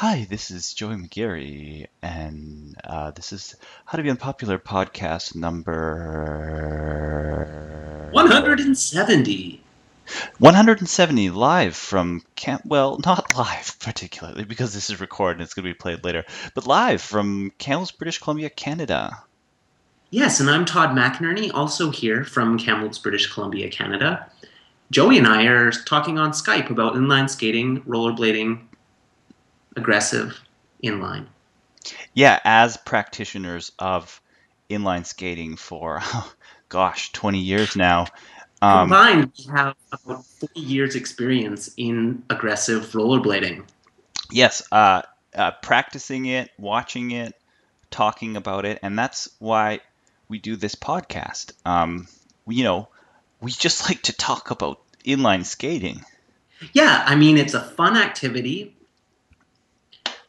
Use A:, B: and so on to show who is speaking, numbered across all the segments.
A: Hi, this is Joey McGarry, and uh, this is How to Be Unpopular podcast number
B: 170.
A: 170 live from Camp. Well, not live particularly because this is recorded and it's going to be played later, but live from Kamloops, British Columbia, Canada.
B: Yes, and I'm Todd McInerney, also here from Kamloops, British Columbia, Canada. Joey and I are talking on Skype about inline skating, rollerblading, aggressive inline.
A: Yeah, as practitioners of inline skating for, gosh, 20 years now. Um,
B: Combined, we have about 40 years experience in aggressive rollerblading.
A: yes, uh, uh, practicing it, watching it, talking about it, and that's why we do this podcast. Um, we- you know, we just like to talk about inline skating.
B: Yeah, I mean, it's a fun activity.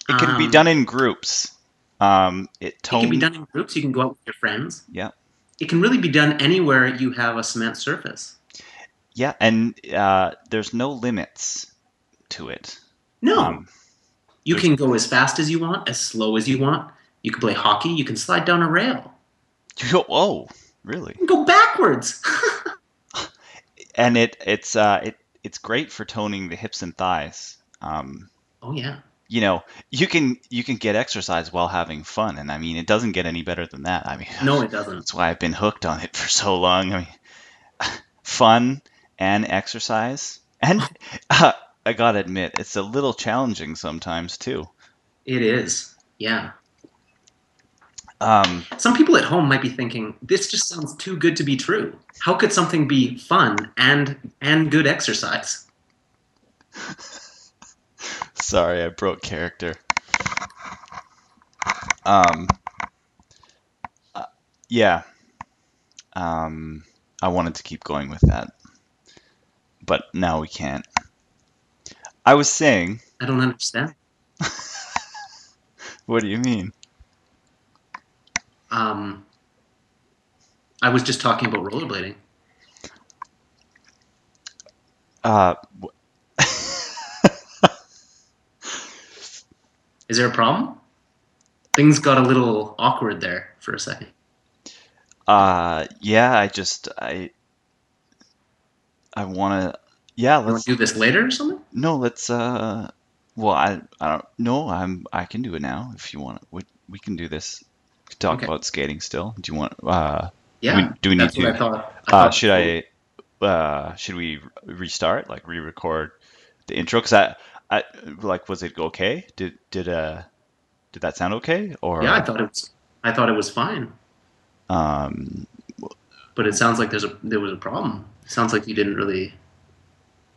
A: It can be
B: Um,
A: done in groups. Um, it
B: It can be done in groups. You can go out with your friends.
A: Yeah.
B: It can really be done anywhere you have a cement surface.
A: yeah, and uh, there's no limits to it.
B: No,
A: Um,
B: you can go as fast as you want, as slow as you want. You can play hockey. You can slide down a rail.
A: you go, oh, really?
B: You can go backwards.
A: and it it's uh it it's great for toning the hips and thighs. Um,
B: oh yeah.
A: You know, you can you can get exercise while having fun, and I mean, it doesn't get any better than that. I mean,
B: No, it doesn't.
A: that's why I've been hooked on it for so long. I mean, fun and exercise, and uh, I gotta admit, it's a little challenging sometimes too.
B: It is. Yeah.
A: Um,
B: Some people at home might be thinking, "This just sounds too good to be true. How could something be fun and and good exercise?"
A: Sorry, I broke character. Um, uh, yeah. Um, I wanted to keep going with that, but now we can't. I was saying,
B: I don't understand.
A: what do you mean?
B: Um, I was just talking about rollerblading.
A: Uh,
B: Is there a problem? Things got a little awkward there for a second.
A: uh, yeah, I just I I want to. Yeah, let's
B: do this later or something?
A: no, let's uh. Well, I I don't no, I'm I can do it now if you want. We we can do this. Talk
B: Okay.
A: about skating still. Do you want? Uh,
B: Yeah.
A: we- do we need to-
B: I thought. I
A: Uh,
B: thought-
A: should I? Uh, should we restart? Like re-record the intro? Cause I, I like, was it okay? Did did uh, did that sound okay? Or
B: Yeah, I thought it was. I thought it was fine,
A: um,
B: but it sounds like there's a there was a problem. It sounds like you didn't really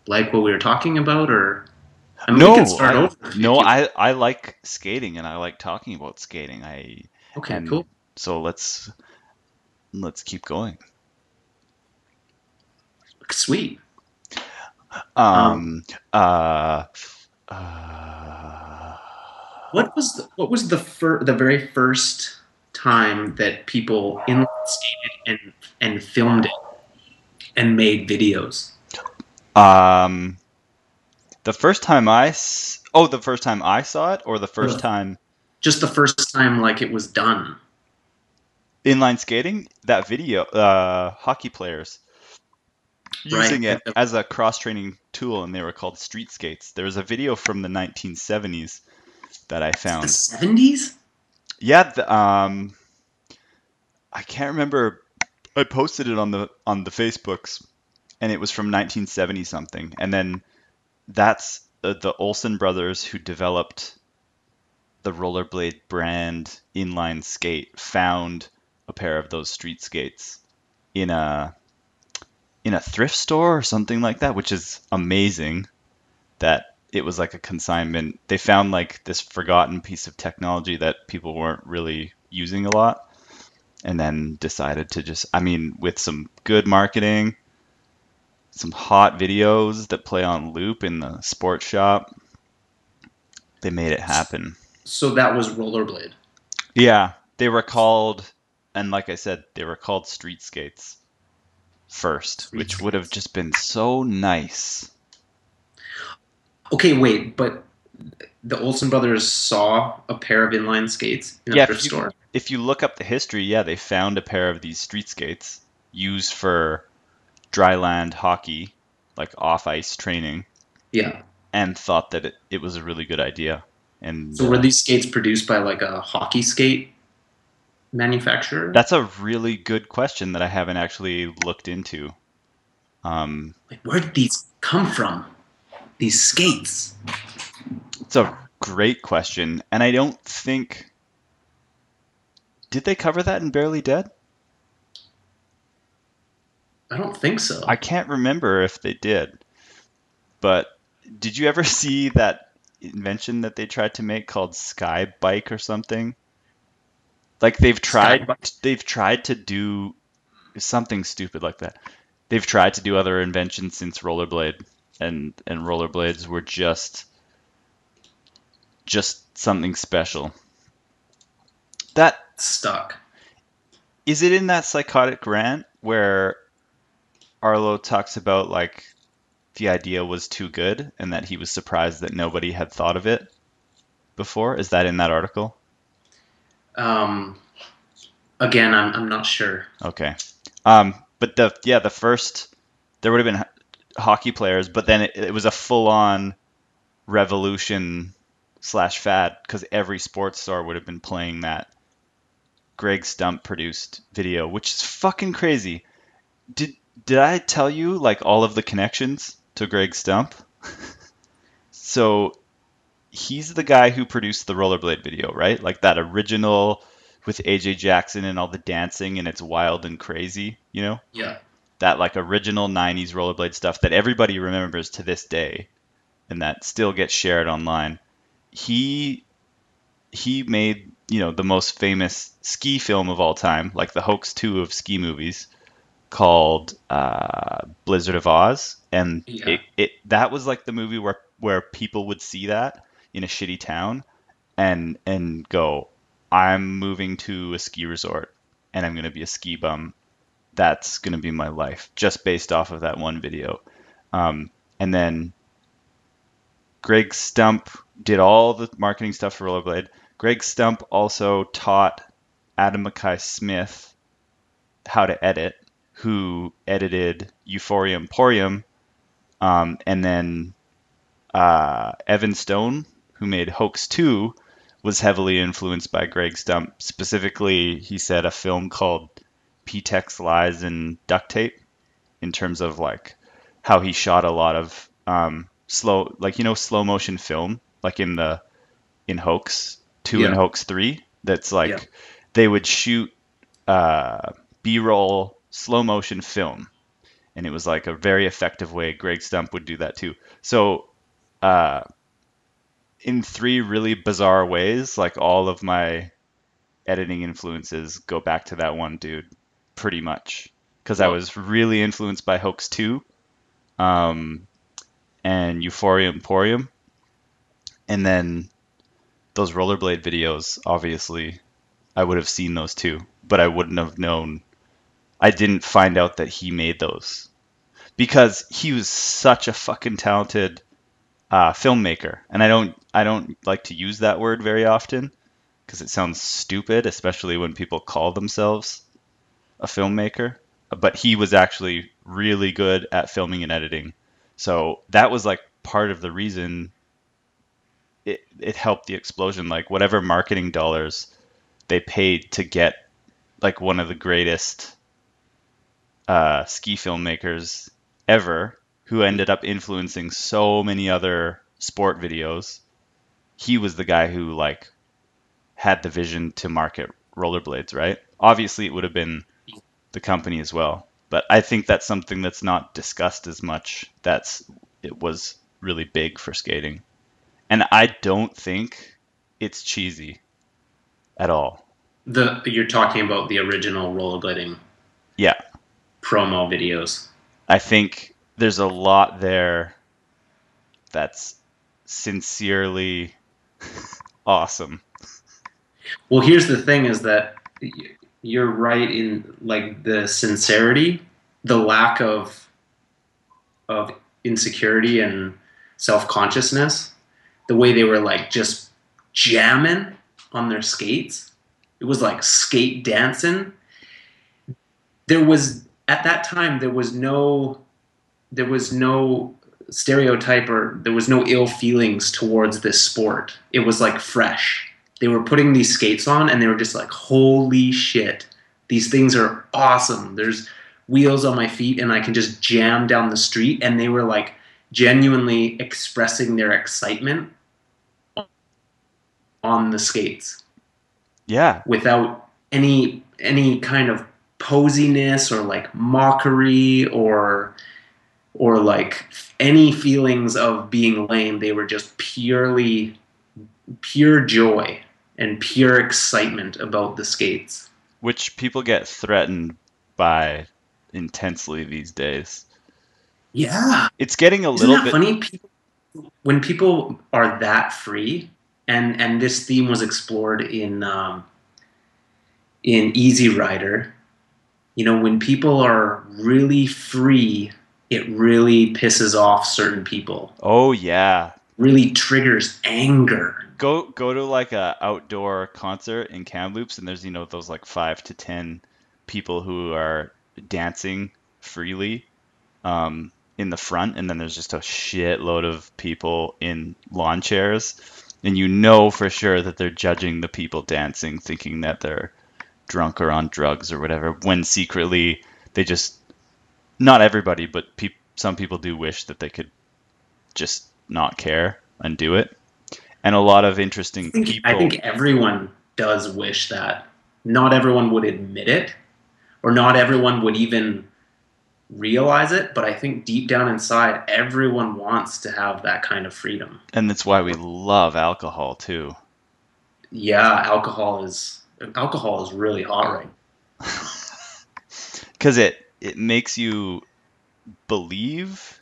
B: like what we were talking about, or I mean,
A: no,
B: we can start
A: I,
B: over.
A: no, I I like skating and I like talking about skating. I
B: Okay, cool.
A: so let's let's keep going.
B: Sweet.
A: Um, uh, uh,
B: What was the, what was the fir- the very first time that people inline skated and and filmed it and made videos?
A: Um, the first time I s- oh the first time I saw it or the first
B: Yeah.
A: time
B: Just the first time, like it was done.
A: inline skating that video uh hockey players
B: Right.
A: using it as a cross training tool and they were called street skates. There was a video from the 1970s that I found.
B: The
A: found.
B: seventies.
A: Yeah, the, um I can't remember I posted it on the on the Facebooks and it was from 1970 something. And then that's uh, the Olson brothers who developed the rollerblade brand inline skate found a pair of those street skates in a in a thrift store or something like that, which is amazing that it was like a consignment. They found like this forgotten piece of technology that people weren't really using a lot and then decided to just I mean with some good marketing, some hot videos that play on loop in the sports shop, they made it happen.
B: So that was rollerblade.
A: Yeah, they were called, and like I said, they were called street skates first, which would have just been so nice.
B: Okay, wait, but the Olson brothers saw a pair of inline skates in a
A: Yeah,
B: thrift
A: if you-
B: store.
A: If you look up the history, yeah, they found a pair of these street skates used for dryland hockey, like off ice training,
B: Yeah.
A: and thought that it, it was a really good idea. And
B: So
A: uh,
B: were these skates produced by like a hockey skate manufacturer?
A: that's a really good question that I haven't actually looked into. Um,
B: like, where did these come from? These skates.
A: It's a great question, and I don't think did they cover that in Barely Dead?
B: I don't think so.
A: I can't remember if they did. But did you ever see that invention that they tried to make called Sky Bike or something? Like they've tried
B: Skybike?
A: they've tried to do something stupid like that. They've tried to do other inventions since rollerblade and and rollerblades were just just something special. That
B: Stuck.
A: is it in that psychotic rant where Arlo talks about like the idea was too good and that he was surprised that nobody had thought of it before? Is that in that article?
B: Um, again, I'm, I'm not sure.
A: Okay. Um, but the yeah, the first there would have been hockey players, but then it, it was a full-on revolution slash fad because every sports star would have been playing that Greg Stump produced video, which is fucking crazy. Did did I tell you like all of the connections to Greg Stump? so he's the guy who produced the rollerblade video, right? Like that original with AJ Jackson and all the dancing and it's wild and crazy, you know?
B: Yeah.
A: That like original 90s rollerblade stuff that everybody remembers to this day and that still gets shared online. He he made, you know, the most famous ski film of all time, like the Hoax 2 of ski movies called uh, Blizzard of Aahhh's and
B: Yeah.
A: it, it that was like the movie where where people would see that in a shitty town and and go I'm moving to a ski resort and I'm going to be a ski bum. That's going to be my life, just based off of that one video. Um, and then Greg Stump did all the marketing stuff for Rollerblade. Greg Stump also taught Adam Mackay Smith how to edit, who edited Euphoria Emporium, um, and then uh, Evan Stone, who made Hoax 2, was heavily influenced by Greg Stump. Specifically, he said a film called P-Tex Lies and Duct Tape, in terms of like how he shot a lot of um, slow, like you know, slow motion film, like in the in Hoax two and Hoax three. That's like
B: Yeah.
A: they would shoot uh, B-roll slow motion film, and it was like a very effective way. Greg Stump would do that too. So. Uh, in three really bizarre ways. Like all of my editing influences go back to that one dude, pretty much. Because I was really influenced by Hoax 2 um, and Euphoria Emporium. And then those rollerblade videos, obviously, I would have seen those too, but I wouldn't have known. I didn't find out that he made those because he was such a fucking talented uh, filmmaker, and I don't I don't like to use that word very often because it sounds stupid, especially when people call themselves a filmmaker. But he was actually really good at filming and editing, so that was like part of the reason it it helped the explosion. Like whatever marketing dollars they paid to get like one of the greatest uh, ski filmmakers ever who ended up influencing so many other sport videos. He was the guy who like had the vision to market rollerblades, right? Obviously, it would have been the company as well, but I think that's something that's not discussed as much. That's it was really big for skating, and I don't think it's cheesy at all.
B: The you're talking about the original rollerblading
A: Yeah,
B: promo videos.
A: I think there's a lot there that's sincerely awesome.
B: Well, here's the thing: is that you're right in like the sincerity, the lack of of insecurity and self consciousness. the way they were like just jamming on their skates. It was like skate dancing. There was at that time there was no there was no stereotype or there was no ill feelings towards this sport. It was like fresh. They were putting these skates on and they were just like, holy shit, these things are awesome. There's wheels on my feet and I can just jam down the street. And they were like genuinely expressing their excitement on the skates.
A: Yeah.
B: Without any any kind of posiness or like mockery or or like any feelings of being lame. They were just purely pure joy and pure excitement about the skates.
A: Which people get threatened by intensely these days.
B: Yeah.
A: It's getting a
B: Isn't
A: little bit
B: funny? People, when people are that free, and and this theme was explored in um, in Easy Rider. You know, when people are really free, it really pisses off certain people.
A: Oh yeah.
B: Really triggers anger.
A: Go go to like a outdoor concert in Kamloops and there's you know those like 5 to 10 people who are dancing freely um in the front and then there's just a shitload of people in lawn chairs and you know for sure that they're judging the people dancing thinking that they're drunk or on drugs or whatever when secretly they just not everybody but peop some people do wish that they could just not care and do it and a lot of interesting
B: I think,
A: people
B: I think everyone does wish that. Not everyone would admit it, or not everyone would even realize it, but I think deep down inside, everyone wants to have that kind of freedom.
A: and that's why we love alcohol too
B: Yeah, alcohol is alcohol is really hot right
A: because it it makes you believe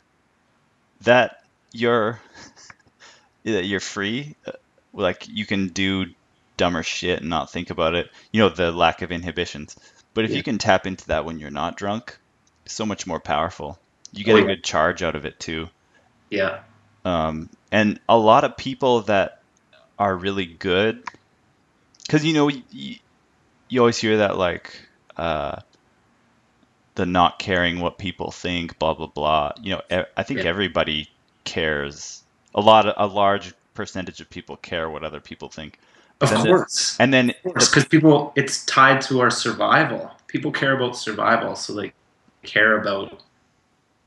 A: that you're that you're free. Uh, like you can do dumber shit and not think about it. You know the lack of inhibitions. But if
B: Yeah.
A: you can tap into that when you're not drunk so much more powerful. You get
B: Oh,
A: a good charge out of it too.
B: Yeah.
A: um, and a lot of people that are really good because you know you, you always hear that like uh, the not caring what people think blah blah blah. You know I think
B: Yeah.
A: everybody cares. A lot of, a large percentage of people care what other people think.
B: Of
A: Then the-
B: course.
A: and then
B: because people it's tied to our survival. People care about survival so they care about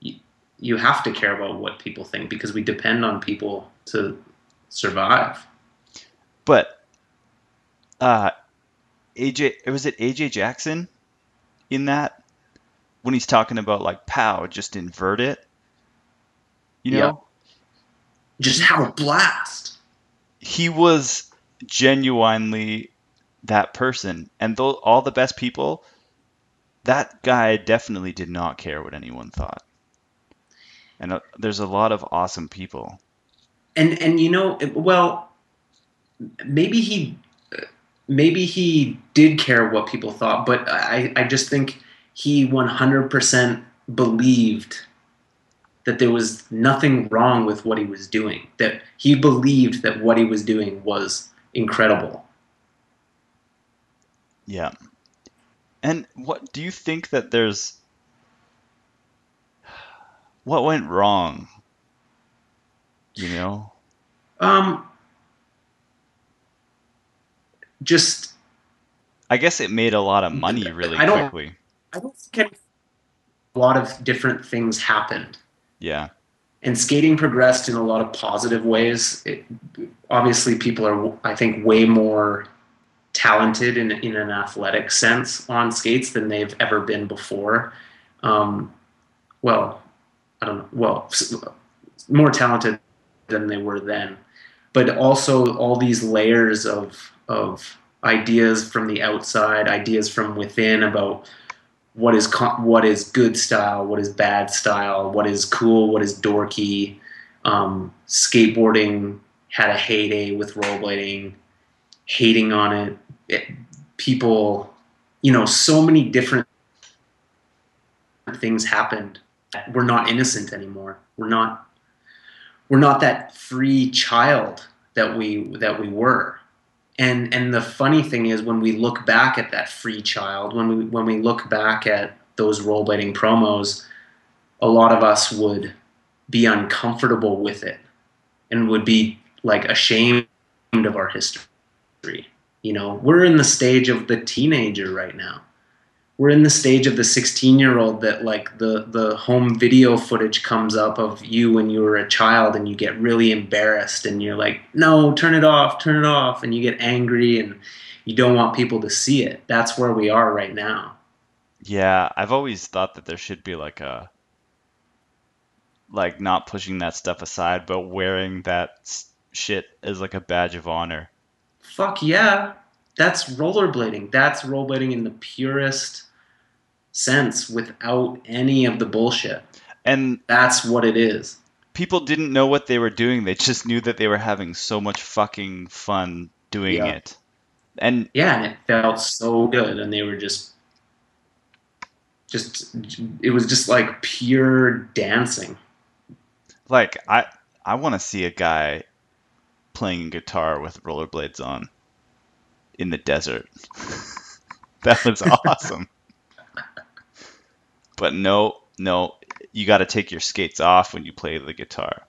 B: you, you have to care about what people think because we depend on people to survive.
A: But uh AJ was it AJ Jackson in that when he's talking about like pow, just invert it. You know?
B: Just have a blast
A: He was genuinely that person. And though all the best people, that guy definitely did not care what anyone thought. And uh, there's a lot of awesome people.
B: and and you know well maybe he maybe he did care what people thought but i i just think he 100% believed that there was nothing wrong with what he was doing that he believed that what he was doing was incredible
A: Yeah. And what do you think that there's what went wrong? You know?
B: um just
A: I guess it made a lot of money really
B: I don't-
A: quickly.
B: I don't think a lot of different things happened
A: Yeah.
B: and skating progressed in a lot of positive ways. It, obviously, people are, I think, way more talented in, in an athletic sense on skates than they've ever been before. Um, well, I don't know. Well, more talented than they were then, but also all these layers of of ideas from the outside, ideas from within about what is what is good style, what is bad style, what is cool, what is dorky. Um, skateboarding had a heyday with rollerblading, hating on it. it. People, you know, so many different things happened. We're not innocent anymore. We're not. We're not that free child that we that we were. And and the funny thing is when we look back at that free child, when we when we look back at those rollerblading promos, a lot of us would be uncomfortable with it and would be like ashamed of our history. You know, we're in the stage of the teenager right now. We're in the stage of the 16 year old that like the the home video footage comes up of you when you were a child and you get really embarrassed and you're like, "No, turn it off, turn it off." And you get angry and you don't want people to see it. That's where we are right now.
A: Yeah, I've always thought that there should be like a like not pushing that stuff aside, but wearing that shit as like a badge of honor.
B: Fuck yeah. That's rollerblading. That's rollerblading in the purest sense without any of the bullshit.
A: And
B: That's what it is.
A: people didn't know what they were doing. They just knew that they were having so much fucking fun doing
B: Yeah.
A: it. And
B: Yeah, and it felt so good and they were just just it was just like pure dancing.
A: like I I want to see a guy playing guitar with rollerblades on in the desert. that was awesome. but no, no, you got to take your skates off when you play the guitar.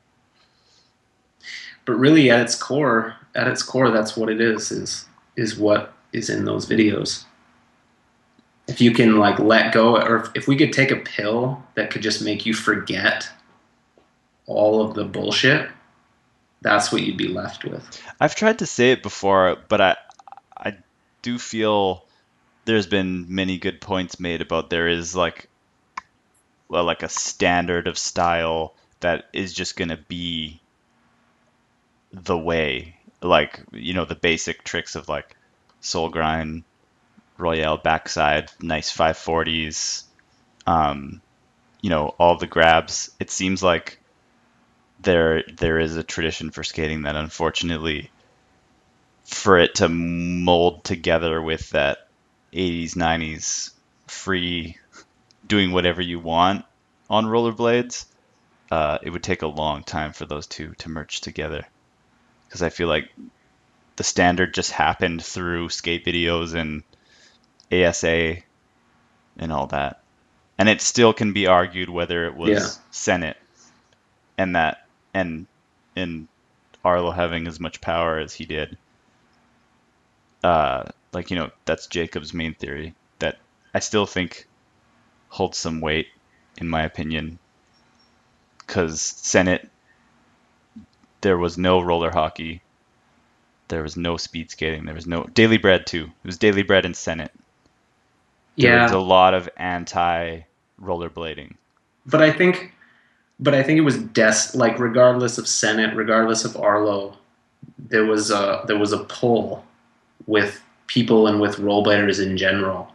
B: But really at its core, at its core that's what it is is is what is in those videos. If you can like let go or if, if we could take a pill that could just make you forget all of the bullshit, that's what you'd be left with.
A: I've tried to say it before, but I I do feel there's been many good points made about there is like well like a standard of style that is just going to be the way. Like you know the basic tricks of like soul grind royale backside nice 540s um you know all the grabs. It seems like there there is a tradition for skating that unfortunately for it to mold together with that 80s 90s free doing whatever you want on rollerblades uh, it would take a long time for those two to merge together because i feel like the standard just happened through skate videos and asa and all that and it still can be argued whether it was
B: Yeah.
A: senate and that and and Arlo having as much power as he did. Uh, like you know, that's Jacob's main theory that I still think holds some weight, in my opinion, because Senate there was no roller hockey, there was no speed skating, there was no daily bread too. It was daily bread and Senate. There was a lot of anti rollerblading.
B: but I think but I think it was des like regardless of Senate, regardless of Arlo, there was a there was a pull with people and with role players in general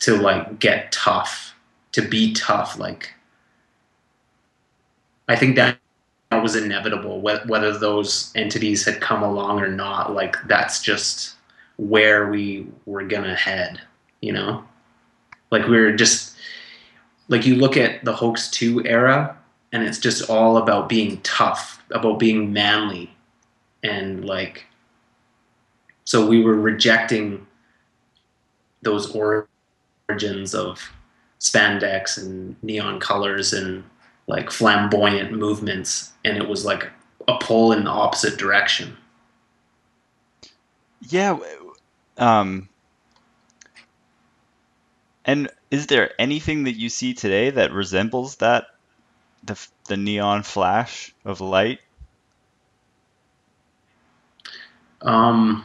B: to like get tough, to be tough. Like I think that was inevitable. Whether those entities had come along or not, like that's just where we were gonna head. You know, like we were just like you look at the Hoax Two era, and it's just all about being tough, about being manly, and like so we were rejecting those origins of spandex and neon colors and like flamboyant movements and it was like a pull in the opposite direction
A: Yeah. Um, and is there anything that you see today that resembles that, the the neon flash of light?
B: um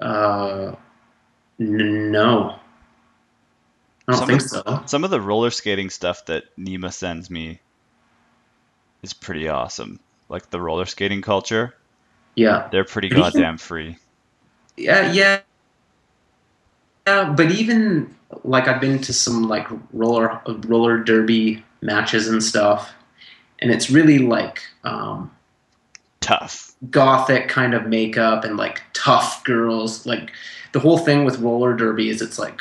B: uh n- no i don't
A: Some
B: think
A: of-
B: so
A: Some of the roller skating stuff that Nima sends me is pretty awesome. Like the roller skating culture,
B: yeah
A: they're pretty
B: seen-
A: goddamn free.
B: Yeah, yeah. Yeah, but even like I've been to some like roller roller derby matches and stuff, and it's really like um,
A: Tough.
B: gothic kind of makeup and like tough girls. Like the whole thing with roller derby is it's like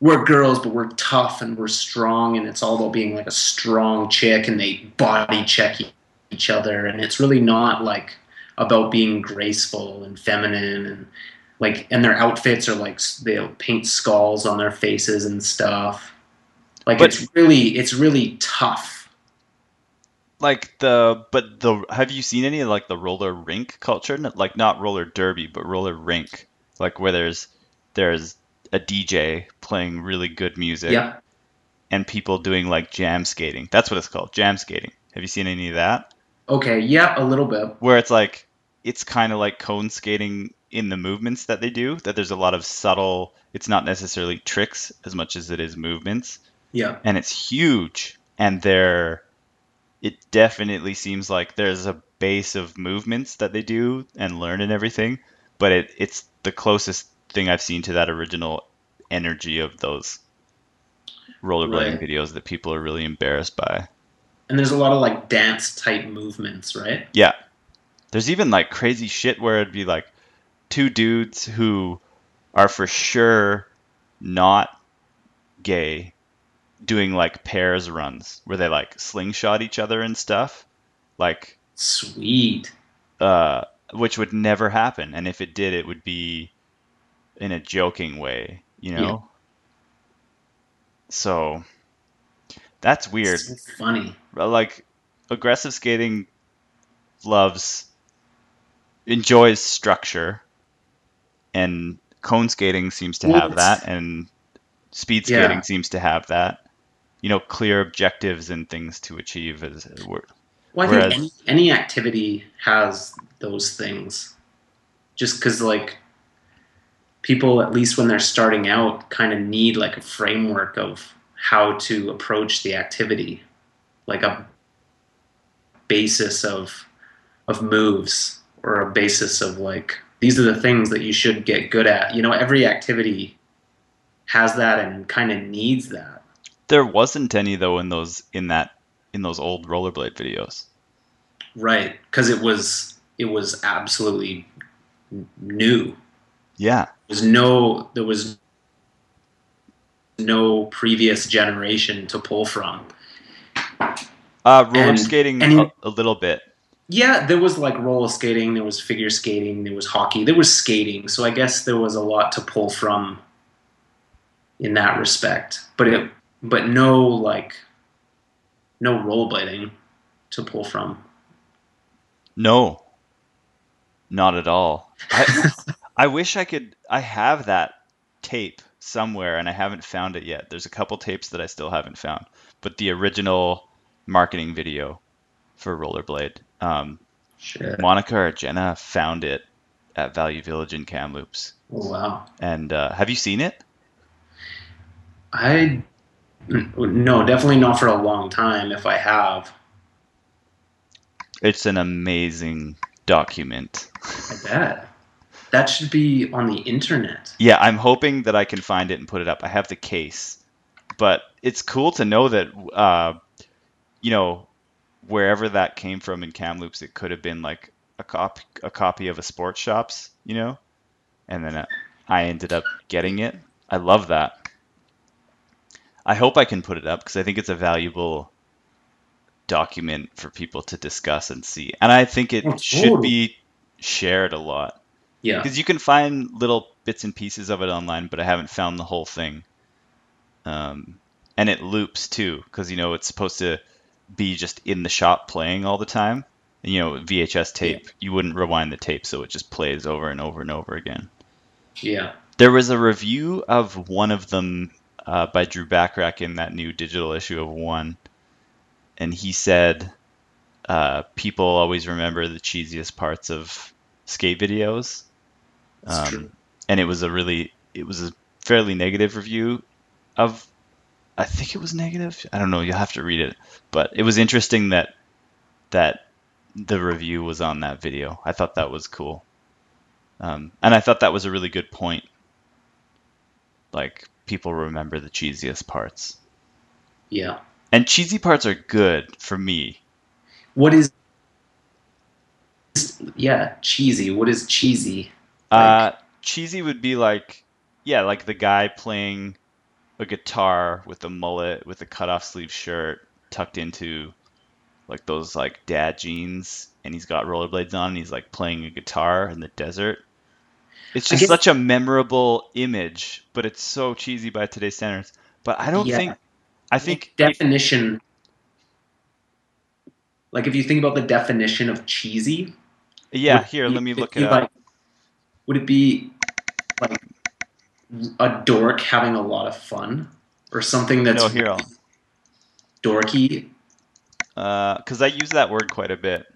B: we're girls, but we're tough and we're strong, and it's all about being like a strong chick, and they body check each other, and it's really not like about being graceful and feminine and like and their outfits are like they'll paint skulls on their faces and stuff like
A: But-
B: it's really it's really tough
A: like the but the have you seen any of like the roller rink culture? Like not roller derby but roller rink. Like where there's there's a dj playing really good music
B: yeah.
A: and people doing like jam skating. That's what it's called jam skating. Have you seen any of that?
B: Okay yeah a little bit.
A: Where it's like it's kind of like cone skating in the movements that they do that there's a lot of subtle it's not necessarily tricks as much as it is movements.
B: Yeah.
A: And it's huge. And there it definitely seems like there's a base of movements that they do and learn and everything but it, it's the closest thing i've seen to that original energy of those rollerblading
B: Right.
A: videos that people are really embarrassed by.
B: And there's a lot of like dance type movements right?
A: Yeah. There's even like crazy shit where it'd be like two dudes who are for sure not gay doing like pairs runs where they like slingshot each other and stuff like
B: sweet.
A: uh which would never happen. And if it did it would be in a joking way you know?
B: Yeah.
A: so that's weird.
B: So funny.
A: Like aggressive skating loves enjoys structure and cone skating seems to have that and speed
B: Yeah.
A: skating seems to have that you know clear objectives and things to achieve as
B: well i
A: Whereas-
B: think any, any activity has those things. Just because like people at least when they're starting out kind of need like a framework of how to approach the activity. Like a basis of of moves or a basis of like these are the things that you should get good at. You know every activity has that and kind of needs that
A: there wasn't any though in those in that in those old rollerblade videos
B: right because it was it was absolutely new
A: yeah there
B: was no there was no previous generation to pull from.
A: uh roller
B: And-
A: skating
B: and-
A: a, a little bit
B: Yeah, there was like roller skating, there was figure skating, there was hockey, there was skating. So I guess there was a lot to pull from in that respect. But it but no like no rollerblading to pull from.
A: no not at all I, I wish I could. I have that tape somewhere, and I haven't found it yet. There's a couple tapes that I still haven't found, but the original marketing video for Rollerblade, um,
B: Shit.
A: Monica or Jenna found it at Value Village in Kamloops.
B: Oh, wow.
A: And uh, have you seen it?
B: I no, definitely not for a long time if I have.
A: It's an amazing document.
B: I bet. That should be on the internet.
A: Yeah, I'm hoping that I can find it and put it up. I have the case, but it's cool to know that, uh, you know, wherever that came from in Kamloops, it could have been like a copy, a copy of a sports shops, you know, and then I ended up getting it. I love that. I hope I can put it up because I think it's a valuable document for people to discuss and see, and I think it
B: Oh,
A: should be shared a lot.
B: Yeah.
A: Because you can find little bits and pieces of it online, but I haven't found the whole thing. Um, and it loops too, because you know it's supposed to be just in the shop playing all the time. And, you know, VHS tape, you wouldn't rewind the tape, so it just plays over and over and over again.
B: Yeah.
A: There was a review of one of them uh, by Drew Backrack in that new digital issue of one, and he said uh, people always remember the cheesiest parts of skate videos um, and it was a really it was a fairly negative review of I think it was negative. I don't know, you'll have to read it. But it was interesting that that the review was on that video. I thought that was cool. Um, and I thought that was a really good point. Like people remember the cheesiest parts.
B: Yeah.
A: And cheesy parts are good for me.
B: What is yeah, cheesy. What is cheesy?
A: Uh, cheesy would be like, yeah, like the guy playing a guitar with a mullet with a cut off sleeve shirt tucked into like those like dad jeans and he's got rollerblades on and he's like playing a guitar in the desert. It's just
B: guess-
A: such a memorable image, but it's so cheesy by today's standards. But I don't
B: Yeah.
A: think I think
B: definition. Like if you think about the definition of cheesy,
A: yeah, here,
B: you-
A: let me look
B: be
A: it up.
B: like- would it be like a dork having a lot of fun, or something that's
A: No, here I'll
B: dorky?
A: because I use that word quite a bit.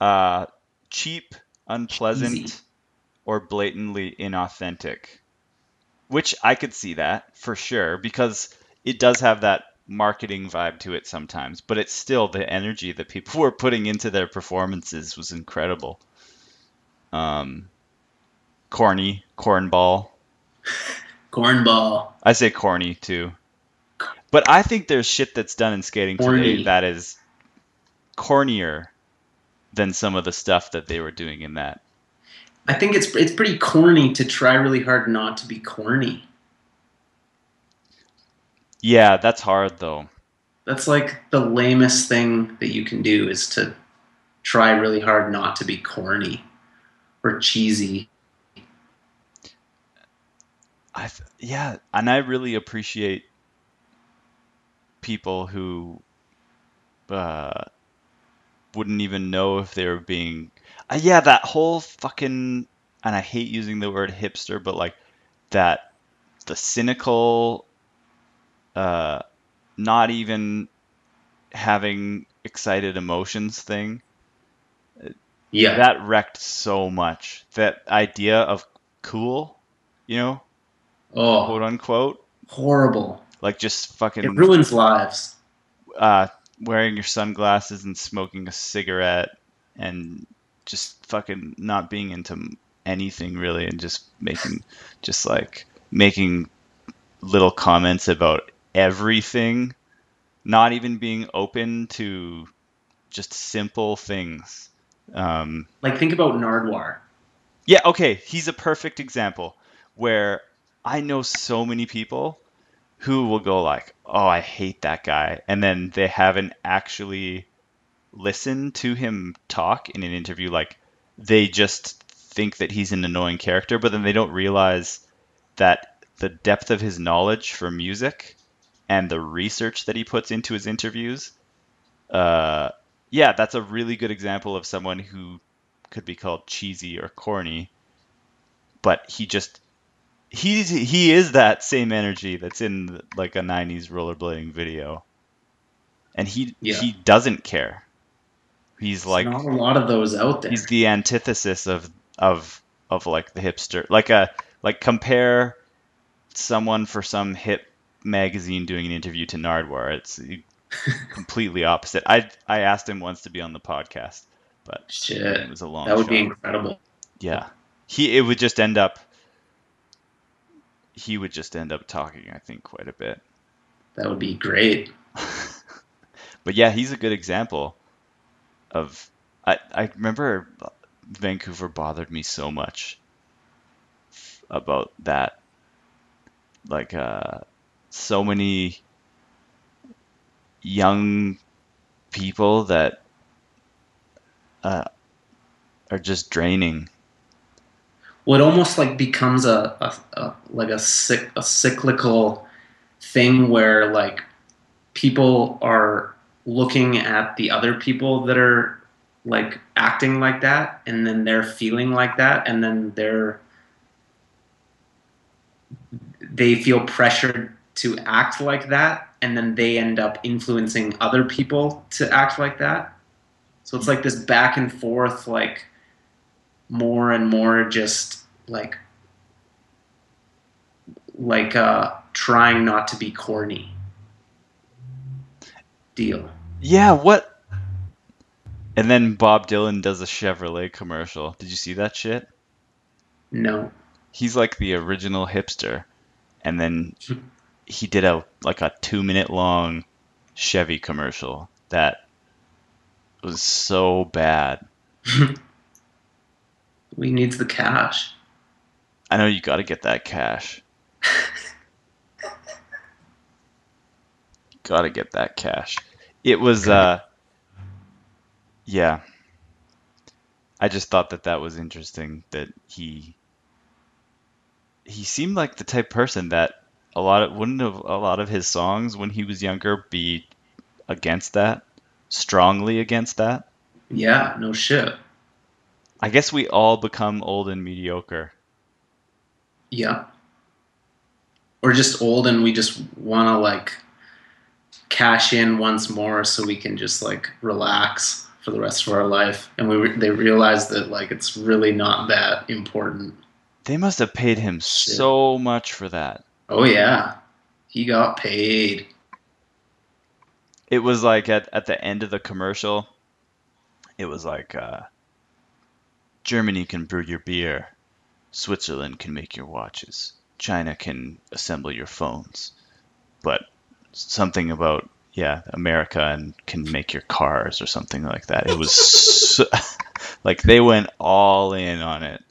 A: Uh, cheap, unpleasant,
B: Cheesy.
A: Or blatantly inauthentic. Which I could see that for sure because it does have that marketing vibe to it sometimes, but it's still the energy that people were putting into their performances was incredible. Um, corny, cornball.
B: Cornball.
A: I say corny too. But I think there's shit that's done in skating today that is cornier than some of the stuff that they were doing in that.
B: I think it's it's pretty corny to try really hard not to be corny.
A: Yeah, that's hard though.
B: That's like the lamest thing that you can do is to try really hard not to be corny or cheesy.
A: I yeah, and I really appreciate people who uh, wouldn't even know if they were being. Uh, yeah, that whole fucking and I hate using the word hipster, but like that the cynical, uh, not even having excited emotions thing
B: Yeah.
A: that wrecked so much. That idea of cool, you know,
B: oh,
A: quote unquote,
B: horrible.
A: like just fucking.
B: It ruins lives.
A: uh, wearing your sunglasses and smoking a cigarette and just fucking not being into anything really and just making just like making little comments about everything not even being open to just simple things um,
B: Like think about Nardwuar.
A: yeah, okay. He's a perfect example where I know so many people who will go like, "Oh, I hate that guy," and then they haven't actually listened to him talk in an interview. Like they just think that he's an annoying character, but then they don't realize that the depth of his knowledge for music and the research that he puts into his interviews. Uh, yeah, that's a really good example of someone who could be called cheesy or corny, but he just he's he is that same energy that's in like a 90s rollerblading video. And he
B: Yeah.
A: he doesn't care. He's like
B: There's not a lot of those out there.
A: he's the antithesis of of of like the hipster. Like a like compare someone for some hip magazine doing an interview to Nardwuar. It's completely opposite. I I asked him once to be on the podcast, but
B: Shit.
A: it was a long
B: That would
A: shot.
B: be incredible.
A: Yeah. He it would just end up he would just end up talking, I think, quite a bit.
B: That would be great.
A: But yeah, he's a good example of I I remember Vancouver bothered me so much about that. Like uh so many young people that uh are just draining.
B: Well, it almost like becomes a, a, a like a, a cyclical thing where like people are looking at the other people that are like acting like that and then they're feeling like that and then they're they feel pressured to act like that and then they end up influencing other people to act like that. So it's like this back and forth like more and more just like like uh trying not to be corny deal
A: Yeah, what? And then Bob Dylan does a Chevrolet commercial. Did you see that shit?
B: no
A: He's like the original hipster. And then he did a like a 2 minute long Chevy commercial that was so bad.
B: we needs the cash
A: I know you got to get that cash. Gotta get that cash. It was, uh, yeah. I just thought that that was interesting that he he seemed like the type of person that a lot of wouldn't have a lot of his songs when he was younger be against that, strongly against that.
B: Yeah, no shit.
A: I guess we all become old and mediocre.
B: Yeah. Or just old and we just want to like cash in once more so we can just like relax for the rest of our life and we re- they realize that like it's really not that important.
A: They must have paid him
B: Shit.
A: so much for that.
B: Oh yeah. He got paid.
A: It was like at, at the end of the commercial, it was like uh, Germany can brew your beer, Switzerland can make your watches, China can assemble your phones, but something about yeah, America and can make your cars or something like that. It was so, like they went all in on it,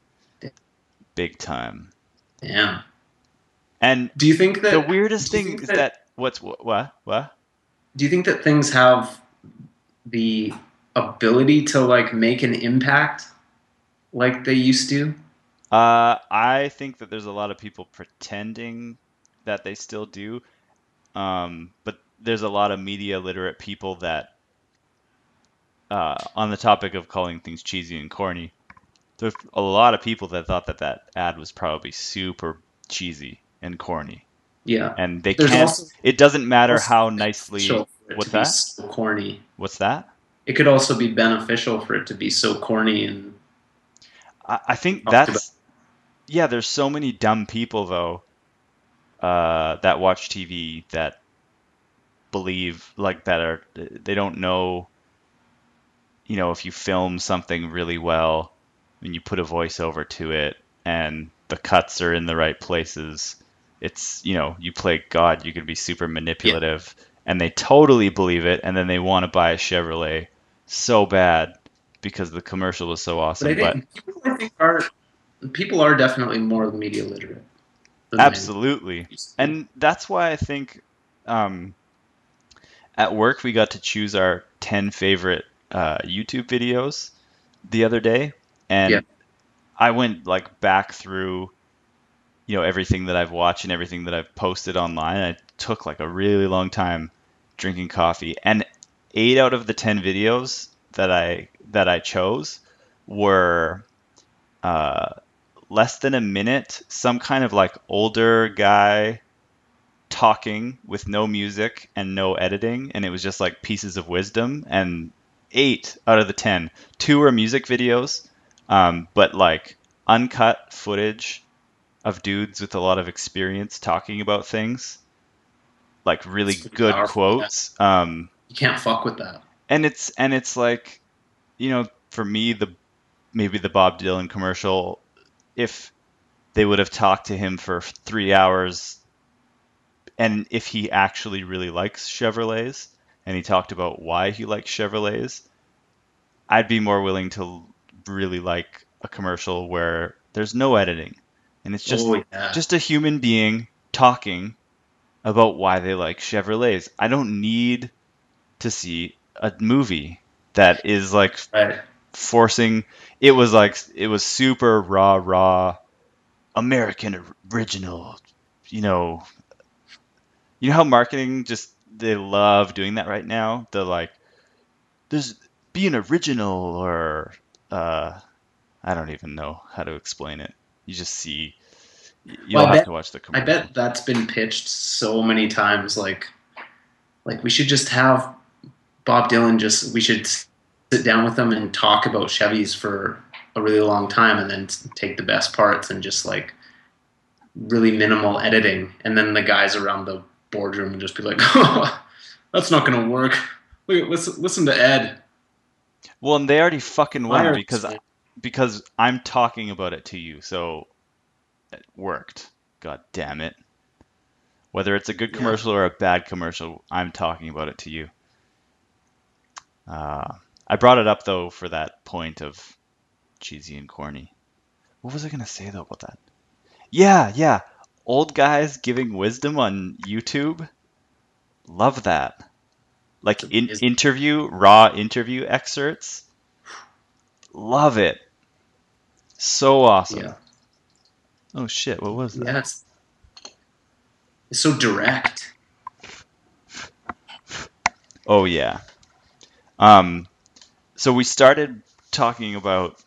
A: big time.
B: Yeah.
A: And
B: Do you think that
A: the weirdest thing is
B: that-
A: that what's what what
B: do you think that things have the ability to like make an impact like they used to?
A: Uh, I think that there's a lot of people pretending that they still do, um, but there's a lot of media literate people that, uh, on the topic of calling things cheesy and corny, there's a lot of people that thought that that ad was probably super cheesy and corny,
B: Yeah.
A: and they
B: There's
A: can't.
B: also
A: It doesn't matter how nicely. what's that?
B: so corny.
A: What's that?
B: It could also be beneficial for it to be so corny and
A: I, I think that's yeah. There's so many dumb people though uh, that watch TV that believe like that are they don't know. You know, if you film something really well and you put a voiceover to it and the cuts are in the right places, it's you know you play God, you can be super manipulative, and they totally believe it, and then they want to buy a Chevrolet so bad because the commercial was so awesome.
B: but I
A: But
B: think people I think are people are definitely more media literate.
A: Absolutely.
B: used to be.
A: And that's why I think um, at work we got to choose our 10 favorite uh, YouTube videos the other day. And
B: Yeah.
A: I went like back through, you know, everything that I've watched and everything that I've posted online. I took like a really long time drinking coffee. And eight out of the 10 videos that I that I chose were uh, less than a minute, some kind of like older guy talking with no music and no editing, and it was just like pieces of wisdom. And eight out of the ten, two were music videos, um, but like uncut footage of dudes with a lot of experience talking about things, like really good
B: powerful, yeah.
A: quotes. Um,
B: You can't fuck with that.
A: and it's and it's like you know for me the maybe the bob dylan commercial if they would have talked to him for three hours and if he actually really likes chevrolets and he talked about why he likes chevrolets i'd be more willing to really like a commercial where there's no editing and it's just
B: oh yeah.
A: just a human being talking about why they like Chevrolets. I don't need to see a movie that is like
B: right.
A: Forcing it was like it was super raw raw American original, you know. You know how marketing just they love doing that right now? They're like there's be an original or uh I don't even know how to explain it. You just see you'll
B: Well,
A: have
B: bet-
A: to watch the
B: I bet that's been pitched so many times. Like, like we should just have Bob Dylan. Just we should sit down with them and talk about Chevys for a really long time, and then take the best parts and just like really minimal editing, and then the guys around the boardroom would just be like, oh, "That's not going to work." Look, listen, listen to Ed.
A: Well, and they already fucking won
B: Fire
A: because
B: this
A: because I'm talking about it to you, so it worked. God damn it. Whether it's a good
B: Yeah.
A: commercial or a bad commercial, I'm talking about it to you. Uh, I brought it up though for that point of cheesy and corny. What was I gonna say though about that? Yeah, yeah. Old guys giving wisdom on YouTube. Love that. Like in interview, raw interview excerpts. Love it. So awesome.
B: Yeah.
A: Oh shit, what was that?
B: Yeah, it's, it's so direct.
A: Oh yeah. Um, so we started talking about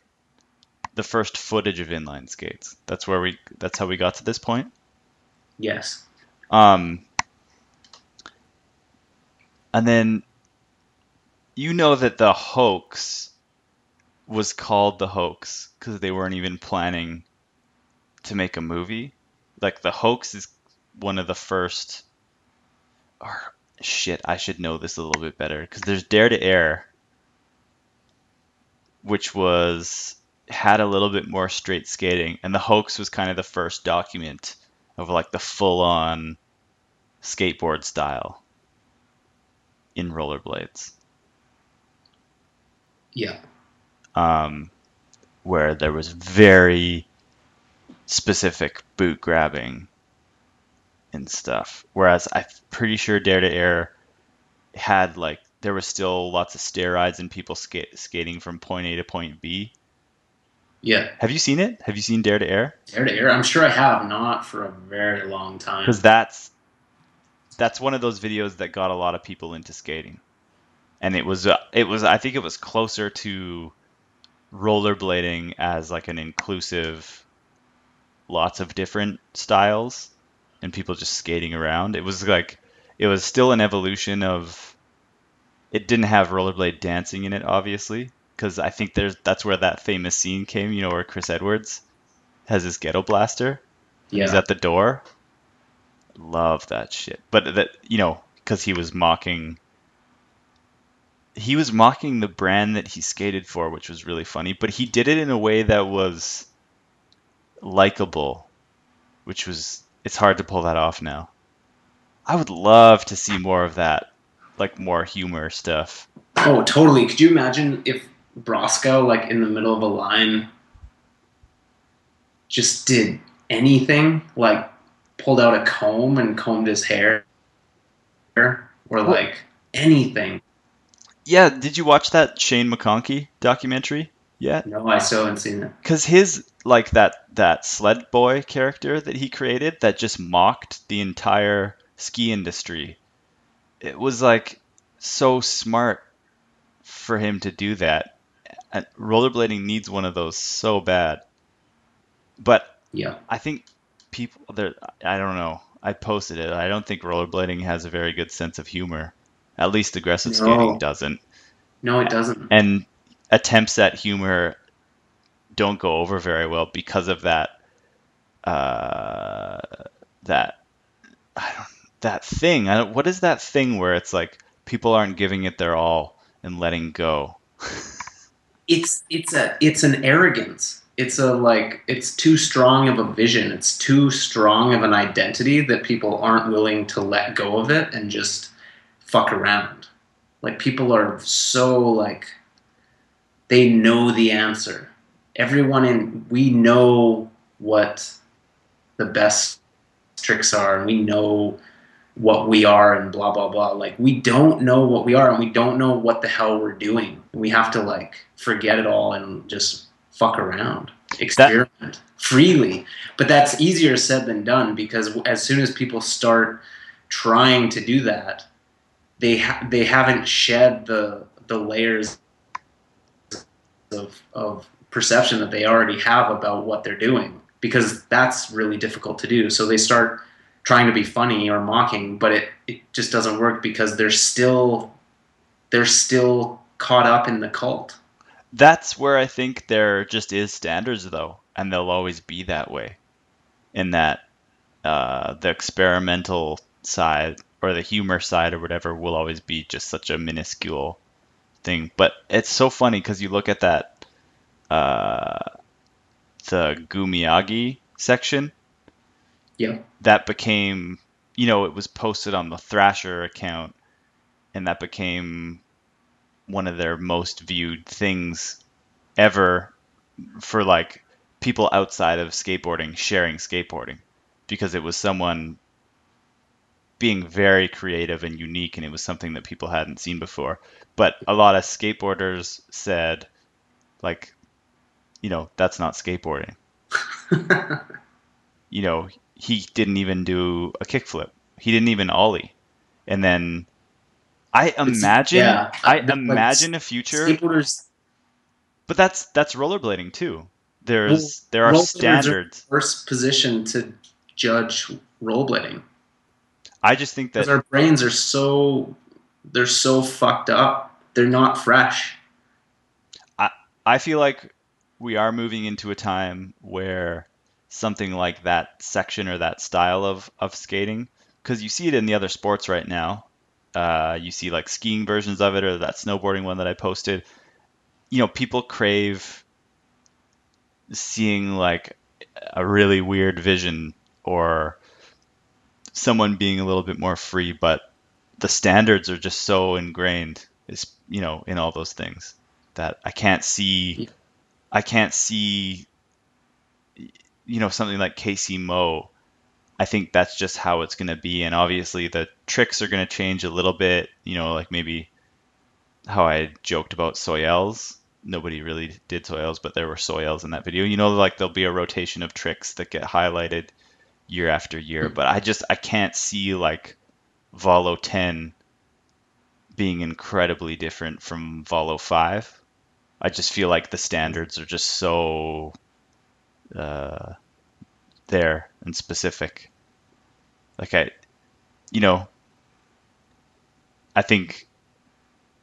A: the first footage of inline skates. That's where we. That's how we got to this point.
B: Yes.
A: Um, and then you know that the hoax was called the hoax because they weren't even planning to make a movie. Like the hoax is one of the first. Or shit, I should know this a little bit better because there's Dare to Air, which was had a little bit more straight skating, and the hoax was kind of the first document of like the full on skateboard style in rollerblades.
B: Yeah.
A: Um, where there was very specific boot grabbing and stuff. Whereas I'm pretty sure Dare to Air had like there was still lots of stair rides and people ska- skating from point A to point B.
B: Yeah.
A: Have you seen it? Have you seen Dare to Air?
B: Dare to air. I'm sure I have not for a very long time.
A: because that's that's one of those videos that got a lot of people into skating and it was uh, it was i think it was closer to rollerblading as like an inclusive lots of different styles and people just skating around it was like it was still an evolution of it didn't have rollerblade dancing in it obviously because i think there's that's where that famous scene came you know where chris edwards has his ghetto blaster
B: yeah.
A: He's at the door. Love that shit. But that you know, because he was mocking. He was mocking the brand that he skated for, which was really funny. But he did it in a way that was likable, which was it's hard to pull that off now. I would love to see more of that, like more humor stuff.
B: Oh, totally. Could you imagine if Broskow, like in the middle of a line, just did anything, like pulled out a comb and combed his hair, or like anything?
A: Yeah, did you watch that Shane McConkey documentary yet?
B: No, I still haven't seen it.
A: because his like that that sled boy character that he created that just mocked the entire ski industry it was like so smart for him to do that and rollerblading needs one of those so bad but
B: Yeah.
A: i think people there i don't know i posted it i don't think rollerblading has a very good sense of humor at least aggressive
B: No.
A: skating doesn't
B: No, it doesn't.
A: and attempts at humor don't go over very well because of that uh, that I don't, that thing. I don't, what is that thing where it's like people aren't giving it their all and letting go?
B: It's it's a it's an arrogance. It's a like it's too strong of a vision. It's too strong of an identity that people aren't willing to let go of it and just fuck around. Like people are so like they know the answer. Everyone in we know what the best tricks are and we know what we are and blah blah blah. Like we don't know what we are and we don't know what the hell we're doing. We have to like forget it all and just fuck around. Experiment freely. But that's easier said than done because as soon as people start trying to do that they ha- they haven't shed the the layers of of perception that they already have about what they're doing because that's really difficult to do. So they start trying to be funny or mocking but it, it just doesn't work because they're still they're still caught up in the cult
A: That's where I think there just is standards though, and they'll always be that way. In that uh, the experimental side or the humor side or whatever will always be just such a minuscule thing. But it's so funny because you look at that uh, the Gou Miyagi section
B: yeah
A: that became you know it was posted on the Thrasher account and that became one of their most viewed things ever for like people outside of skateboarding sharing skateboarding because it was someone being very creative and unique, and it was something that people hadn't seen before. But a lot of skateboarders said, like, you know, that's not skateboarding. you know, he didn't even do a kickflip. He didn't even ollie. And then I imagine
B: yeah,
A: I
B: like,
A: imagine a future
B: Skateboarders
A: but that's that's rollerblading too. There's there are standards.
B: first position to judge rollerblading
A: I just think that
B: our brains are so they're so fucked up. They're not fresh.
A: I I feel like we are moving into a time where something like that section or that style of, of skating, because you see it in the other sports right now. Uh, you see like skiing versions of it or that snowboarding one that I posted. You know, people crave seeing like a really weird vision or someone being a little bit more free, but the standards are just so ingrained is you know in all those things that I can't see I can't see you know something like Casey Moe. I think that's just how it's going to be and obviously the tricks are going to change a little bit, you know, like maybe how I joked about soyales. Nobody really did soyales, but there were soyales in that video. You know, like there'll be a rotation of tricks that get highlighted year after year, but I just I can't see like Volo 10 being incredibly different from Volo 5. I just feel like the standards are just so uh, there and specific. Like I, you know, I think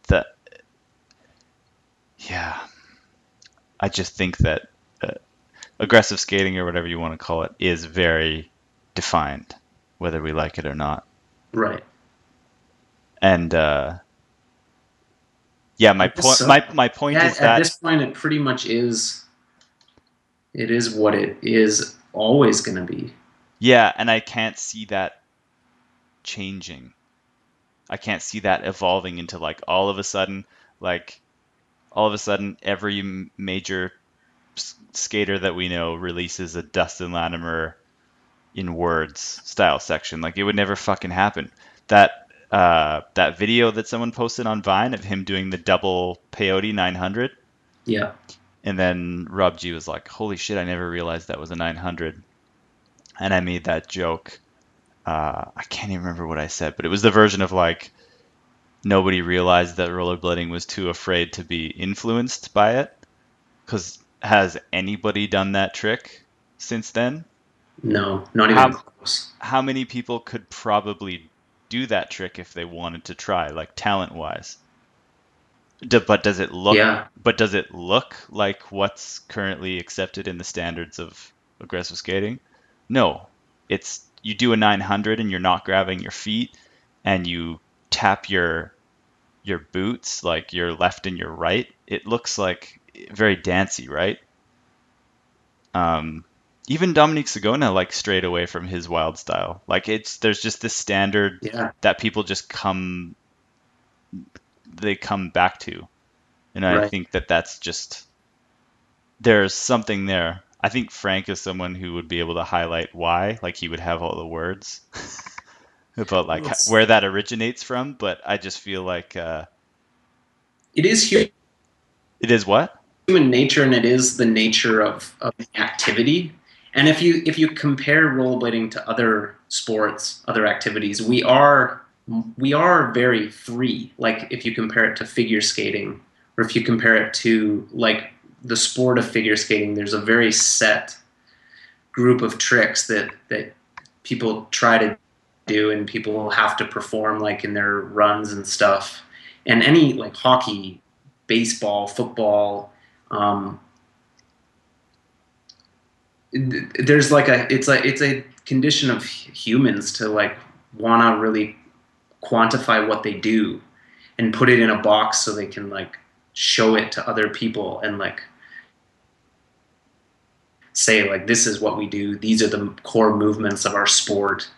A: that, yeah, I just think that uh, aggressive skating or whatever you want to call it is very defined, whether we like it or not.
B: Right.
A: And uh, yeah, my point
B: so.
A: my my point
B: Yeah,
A: is
B: at
A: that
B: this point, it pretty much is. It is what it is always going to be.
A: yeah, and I can't see that changing. I can't see that evolving into like all of a sudden, like all of a sudden, every major s- skater that we know releases a Dustin Latimer in words style section. Like it would never fucking happen. That uh, that video that someone posted on Vine of him doing the double peyote 900,
B: Yeah.
A: And then Rob G was like, "Holy shit! I never realized that was a 900." And I made that joke. Uh, I can't even remember what I said, but it was the version of like nobody realized that rollerblading was too afraid to be influenced by it. Because has anybody done that trick since then?
B: No, not even
A: How-
B: close.
A: How many people could probably do that trick if they wanted to try, like talent wise? D- but does it look?
B: Yeah.
A: But does it look like what's currently accepted in the standards of aggressive skating? No. It's you do a 900 and you're not grabbing your feet and you tap your your boots like your left and your right. It looks like very dancey, right? Um even Dominique Sagona like strayed away from his wild style. Like it's there's just this standard
B: Yeah.
A: that people just come they come back to and i
B: Right.
A: think that that's just there's something there i think frank is someone who would be able to highlight why like he would have all the words about like
B: Yes.
A: where that originates from but i just feel like uh,
B: It is human.
A: it is what
B: human nature, and it is the nature of, of activity. And if you if you compare rollerblading to other sports, other activities, we are we are very free. Like if you compare it to figure skating, or if you compare it to like the sport of figure skating, there's a very set group of tricks that that people try to do and people have to perform like in their runs and stuff. And any like hockey, baseball, football, um, there's like a it's like it's a condition of humans to like want to really quantify what they do and put it in a box so they can like show it to other people and like say like this is what we do. These are the core movements of our sport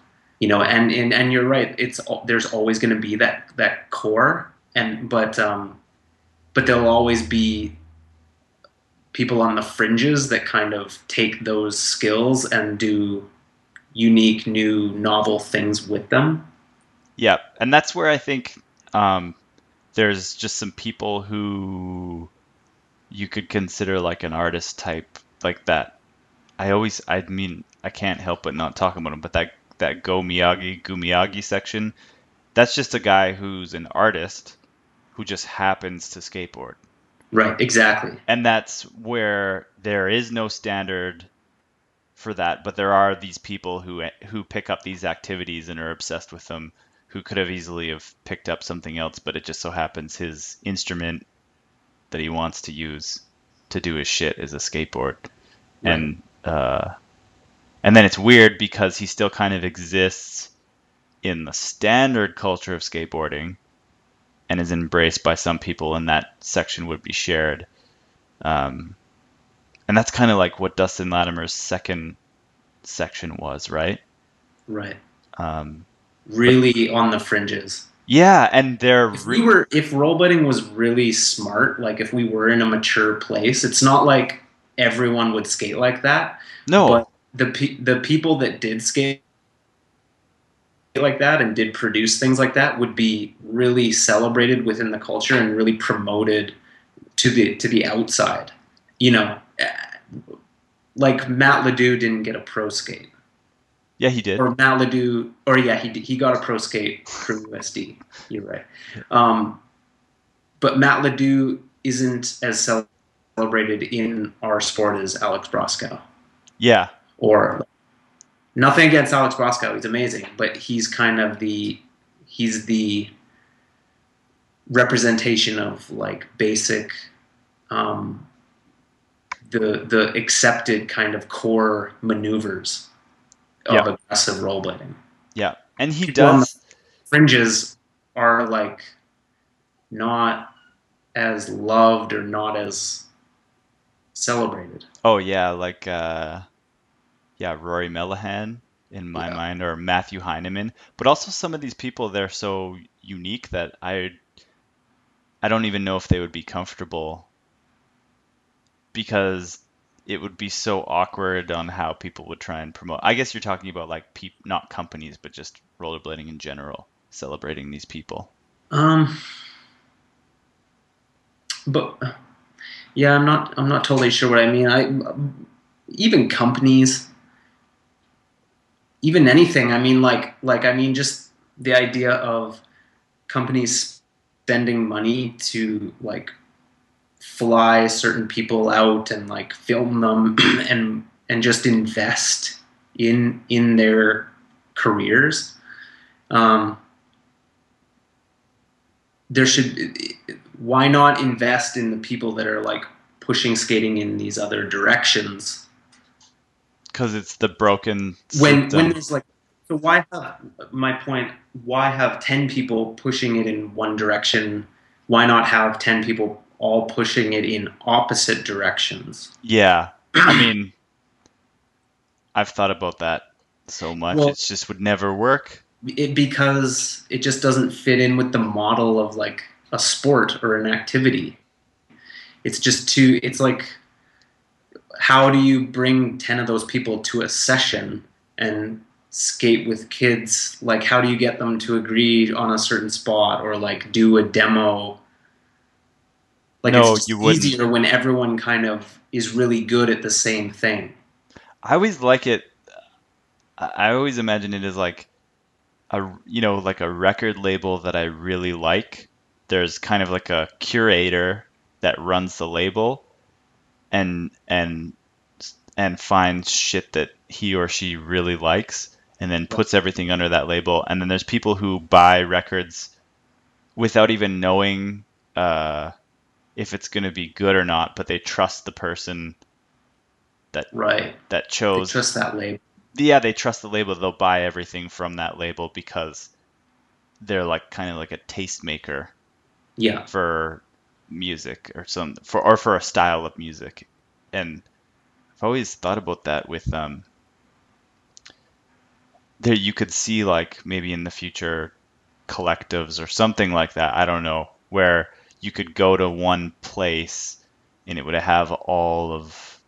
B: you know and and, and you're right. It's there's always going to be that that core and but um but there'll always be people on the fringes that kind of take those skills and do unique new novel things with them
A: and that's where I think um, there's just some people who you could consider like an artist type like that. I always, I mean, I can't help but not talk about them, but that that Gou Miyagi, Gu Miyagi section, that's just a guy who's an artist who just happens to skateboard.
B: Right, exactly.
A: And that's where there is no standard for that, but there are these people who who pick up these activities and are obsessed with them who could have easily have picked up something else, but it just so happens his instrument that he wants to use to do his shit is a skateboard. Right. And uh, and then it's weird because he still kind of exists in the standard culture of skateboarding and is embraced by some people, and that section would be shared. Um, and that's kind of like what Dustin Latimer's second section was, right?
B: Right.
A: Um,
B: really on the fringes.
A: Yeah, and they're
B: if we were if rollerblading was really smart, like if we were in a mature place, it's not like everyone would skate like that.
A: No,
B: but the pe- the people that did skate like that and did produce things like that would be really celebrated within the culture and really promoted to the to the outside. You know, eh, like Matt Ledoux didn't get a pro skate.
A: Yeah, he did.
B: Or Matt Ledoux, or yeah, he he got a pro skate from USD. You're right. Um, but Matt Ledoux isn't as celebrated in our sport as Alex Broskow.
A: Yeah.
B: Or nothing against Alex Broskow, he's amazing, but he's kind of the he's the representation of like basic um, the the accepted kind of core maneuvers of yeah. aggressive rollerblading.
A: Yeah, and he People does.
B: fringes are like not as loved or not as celebrated.
A: Oh yeah, like uh, yeah, Rory Melihan in my yeah. mind, or Matthew Heineman. But also some of these people, they're so unique that I, I don't even know if they would be comfortable because it would be so awkward on how people would try and promote. I guess you're talking about like pe- not companies, but just rollerblading in general, celebrating these people.
B: Um, but yeah, I'm not. I'm not totally sure what I mean. I even companies, even anything. I mean, like like I mean, just the idea of companies spending money to like fly certain people out and like film them and and just invest in in their careers. Um, there should why not invest in the people that are like pushing skating in these other directions?
A: Because it's the broken
B: when when there's like so why have my point why have 10 people pushing it in one direction? Why not have 10 people all pushing it in opposite directions.
A: Yeah. I mean, I've thought about that so much. Well, it just would never work.
B: It, because it just doesn't fit in with the model of like a sport or an activity. It's just too, it's like, how do you bring 10 of those people to a session and skate with kids? Like, how do you get them to agree on a certain spot or like do a demo like no, it's you wouldn't. easier when everyone kind of is really good at the same thing.
A: I always like it. I always imagine it as like a you know like a record label that I really like. There's kind of like a curator that runs the label, and and and finds shit that he or she really likes, and then puts everything under that label. And then there's people who buy records without even knowing. Uh, if it's going to be good or not, but they trust the person that
B: right
A: that chose
B: they trust that label.
A: Yeah, they trust the label. They'll buy everything from that label because they're like kind of like a tastemaker.
B: Yeah.
A: For music or some for or for a style of music, and I've always thought about that with um. There you could see like maybe in the future collectives or something like that. I don't know where you could go to one place and it would have all of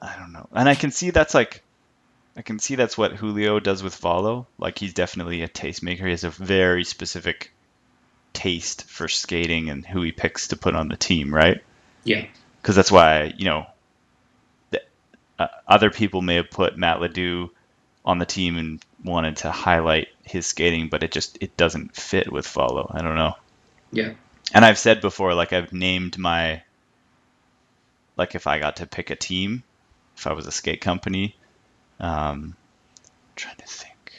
A: I don't know. And I can see that's like I can see that's what Julio does with Follow. Like he's definitely a tastemaker. He has a very specific taste for skating and who he picks to put on the team, right?
B: Yeah.
A: Because that's why you know, the, uh, other people may have put Matt Ledoux on the team and wanted to highlight his skating, but it just it doesn't fit with Follow. I don't know.
B: Yeah.
A: And I've said before, like I've named my like if I got to pick a team, if I was a skate company, um, trying to think.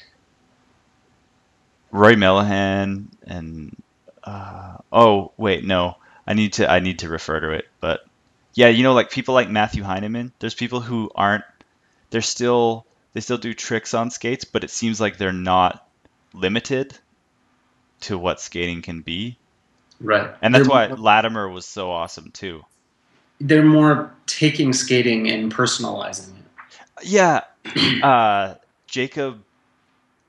A: Roy Melihan and uh, oh wait no I need to I need to refer to it but yeah you know like people like Matthew Heineman there's people who aren't they're still they still do tricks on skates but it seems like they're not limited to what skating can be
B: Right.
A: and that's
B: They're
A: why Latimer was so awesome too
B: they're more taking skating and personalizing it.
A: Yeah, uh, Jacob.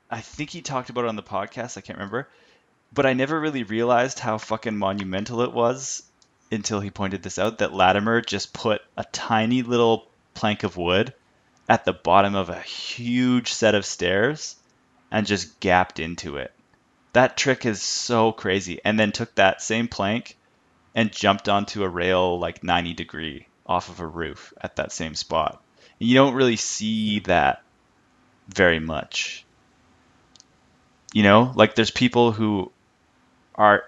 A: I think he talked about it on the podcast. I can't remember, but I never really realized how fucking monumental it was until he pointed this out. That Latimer just put a tiny little plank of wood at the bottom of a huge set of stairs and just gapped into it. That trick is so crazy. And then took that same plank and jumped onto a rail like 90 degree off of a roof at that same spot. You don't really see that very much. You know, like there's people who are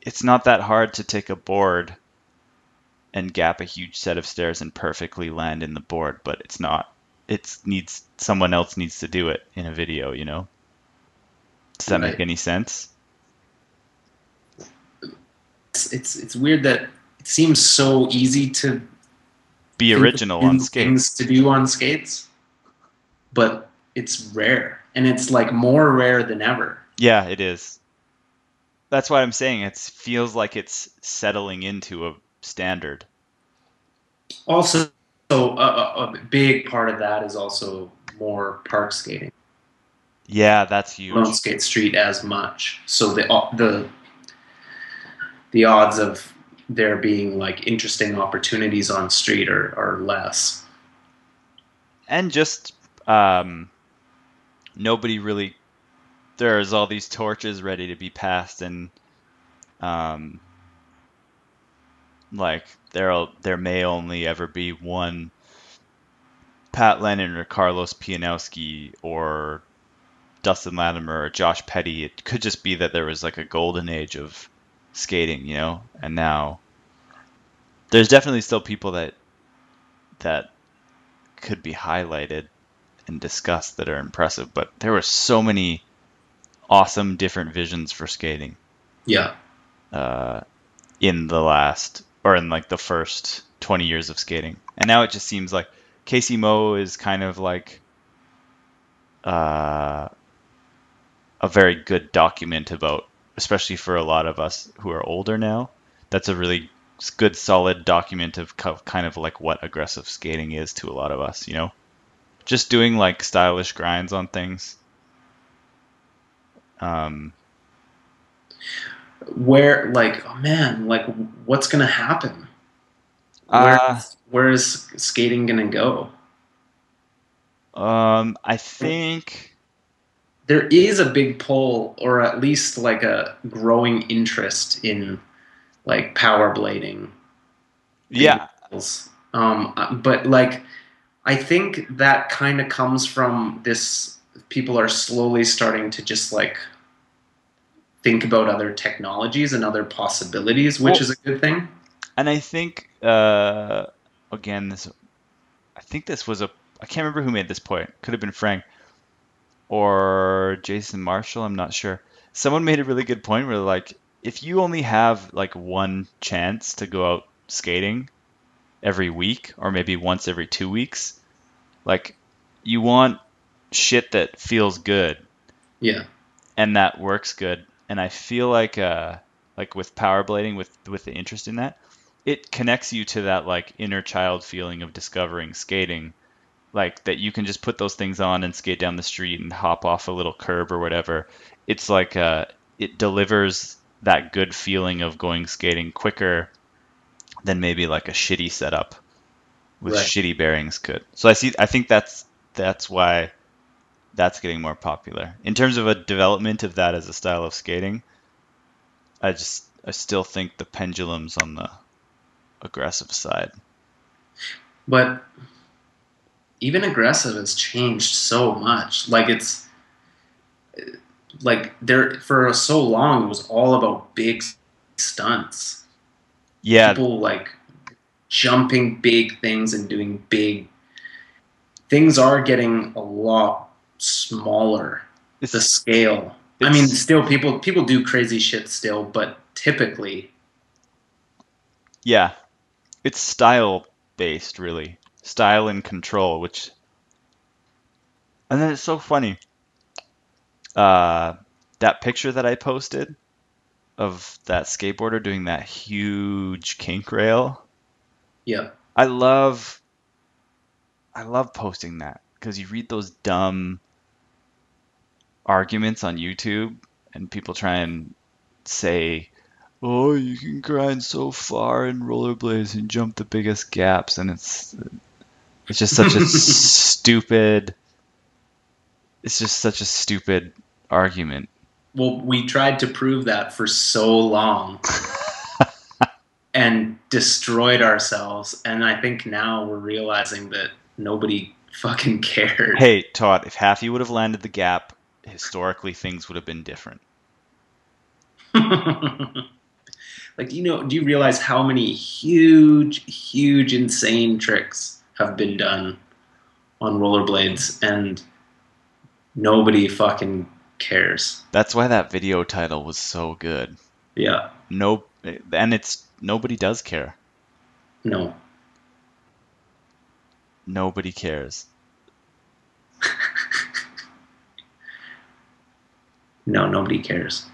A: it's not that hard to take a board and gap a huge set of stairs and perfectly land in the board, but it's not. It's needs someone else needs to do it in a video, you know? Does that make any sense?
B: It's, it's it's weird that it seems so easy to
A: Be original on skates.
B: things to do on skates, but it's rare, and it's like more rare than ever.
A: Yeah, it is. That's why I'm saying it feels like it's settling into a standard.
B: Also, so a, a big part of that is also more park skating.
A: Yeah, that's huge.
B: skate street as much, so the the the odds of there being like interesting opportunities on street are, are less.
A: And just um, nobody really. There's all these torches ready to be passed, and um, like there there may only ever be one Pat Lennon or Carlos Pianowski or Dustin Latimer or Josh Petty. It could just be that there was like a golden age of skating, you know, and now there's definitely still people that that could be highlighted and discussed that are impressive, but there were so many awesome different visions for skating
B: Yeah,
A: uh, in the last or in like the first 20 years of skating. And now it just seems like Casey Moe is kind of like uh, a very good document about, especially for a lot of us who are older now. That's a really good, solid document of kind of like what aggressive skating is to a lot of us, you know? Just doing like stylish grinds on things. Um,
B: where like oh man, like what's gonna happen?
A: uh,
B: Where, where is skating gonna go?
A: Um, I think
B: There is a big pull, or at least like a growing interest in like power blading.
A: yeah,
B: Um, but like, I think that kind of comes from this. People are slowly starting to just like think about other technologies and other possibilities, which
A: Well-
B: is a good thing.
A: and I think uh, again this, I think this was a I can't remember who made this point. Could have been Frank or Jason Marshall. I'm not sure. Someone made a really good point where like if you only have like one chance to go out skating every week or maybe once every two weeks, like you want shit that feels good
B: Yeah,
A: and that works good. And I feel like uh like with power blading with with the interest in that, it connects you to that like inner child feeling of discovering skating. Like that you can just put those things on and skate down the street and hop off a little curb or whatever. It's like uh it delivers that good feeling of going skating quicker than maybe like a shitty setup with
B: Right.
A: shitty bearings could. So I see I think that's that's why that's getting more popular. In terms of a development of that as a style of skating, I just I still think the pendulum's on the aggressive side.
B: But even aggressive has changed so much. Like it's like there for so long it was all about big stunts.
A: Yeah,
B: People like jumping big things and doing big things are getting a lot smaller.
A: it's,
B: The scale. I mean, still people people do crazy shit still, but typically
A: yeah, it's style based really, style and control, which, and then it's so funny. Uh, that picture that I posted of that skateboarder doing that huge kink rail.
B: yeah.
A: I love I love posting that because you read those dumb arguments on YouTube and people try and say, "Oh, you can grind so far in rollerblades and jump the biggest gaps," and it's it's just such a stupid it's just such a stupid argument.
B: Well, we tried to prove that for so long and destroyed ourselves. And I think now we're realizing that nobody fucking cared.
A: Hey, Todd, if Haffey would have landed the gap, historically things would have been different.
B: like, you know, do you realize how many huge, huge, insane tricks have been done on rollerblades and nobody fucking cares?
A: That's why that video title was so good.
B: Yeah.
A: No, and it's nobody does care.
B: No.
A: Nobody cares.
B: No, nobody cares.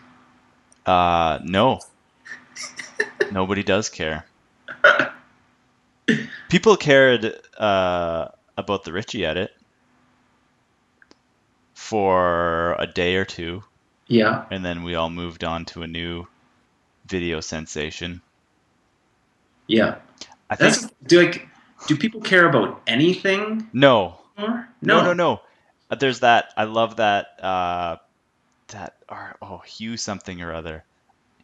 A: Uh, no. Nobody does care. People cared uh, about the Richie edit for a day or two,
B: Yeah.
A: and then we all moved on to a new video sensation.
B: Yeah.
A: I think
B: That's do like do people care about anything
A: no, no, no, no. Uh, There's that. I love that. Uh, that or oh Hugh something or other.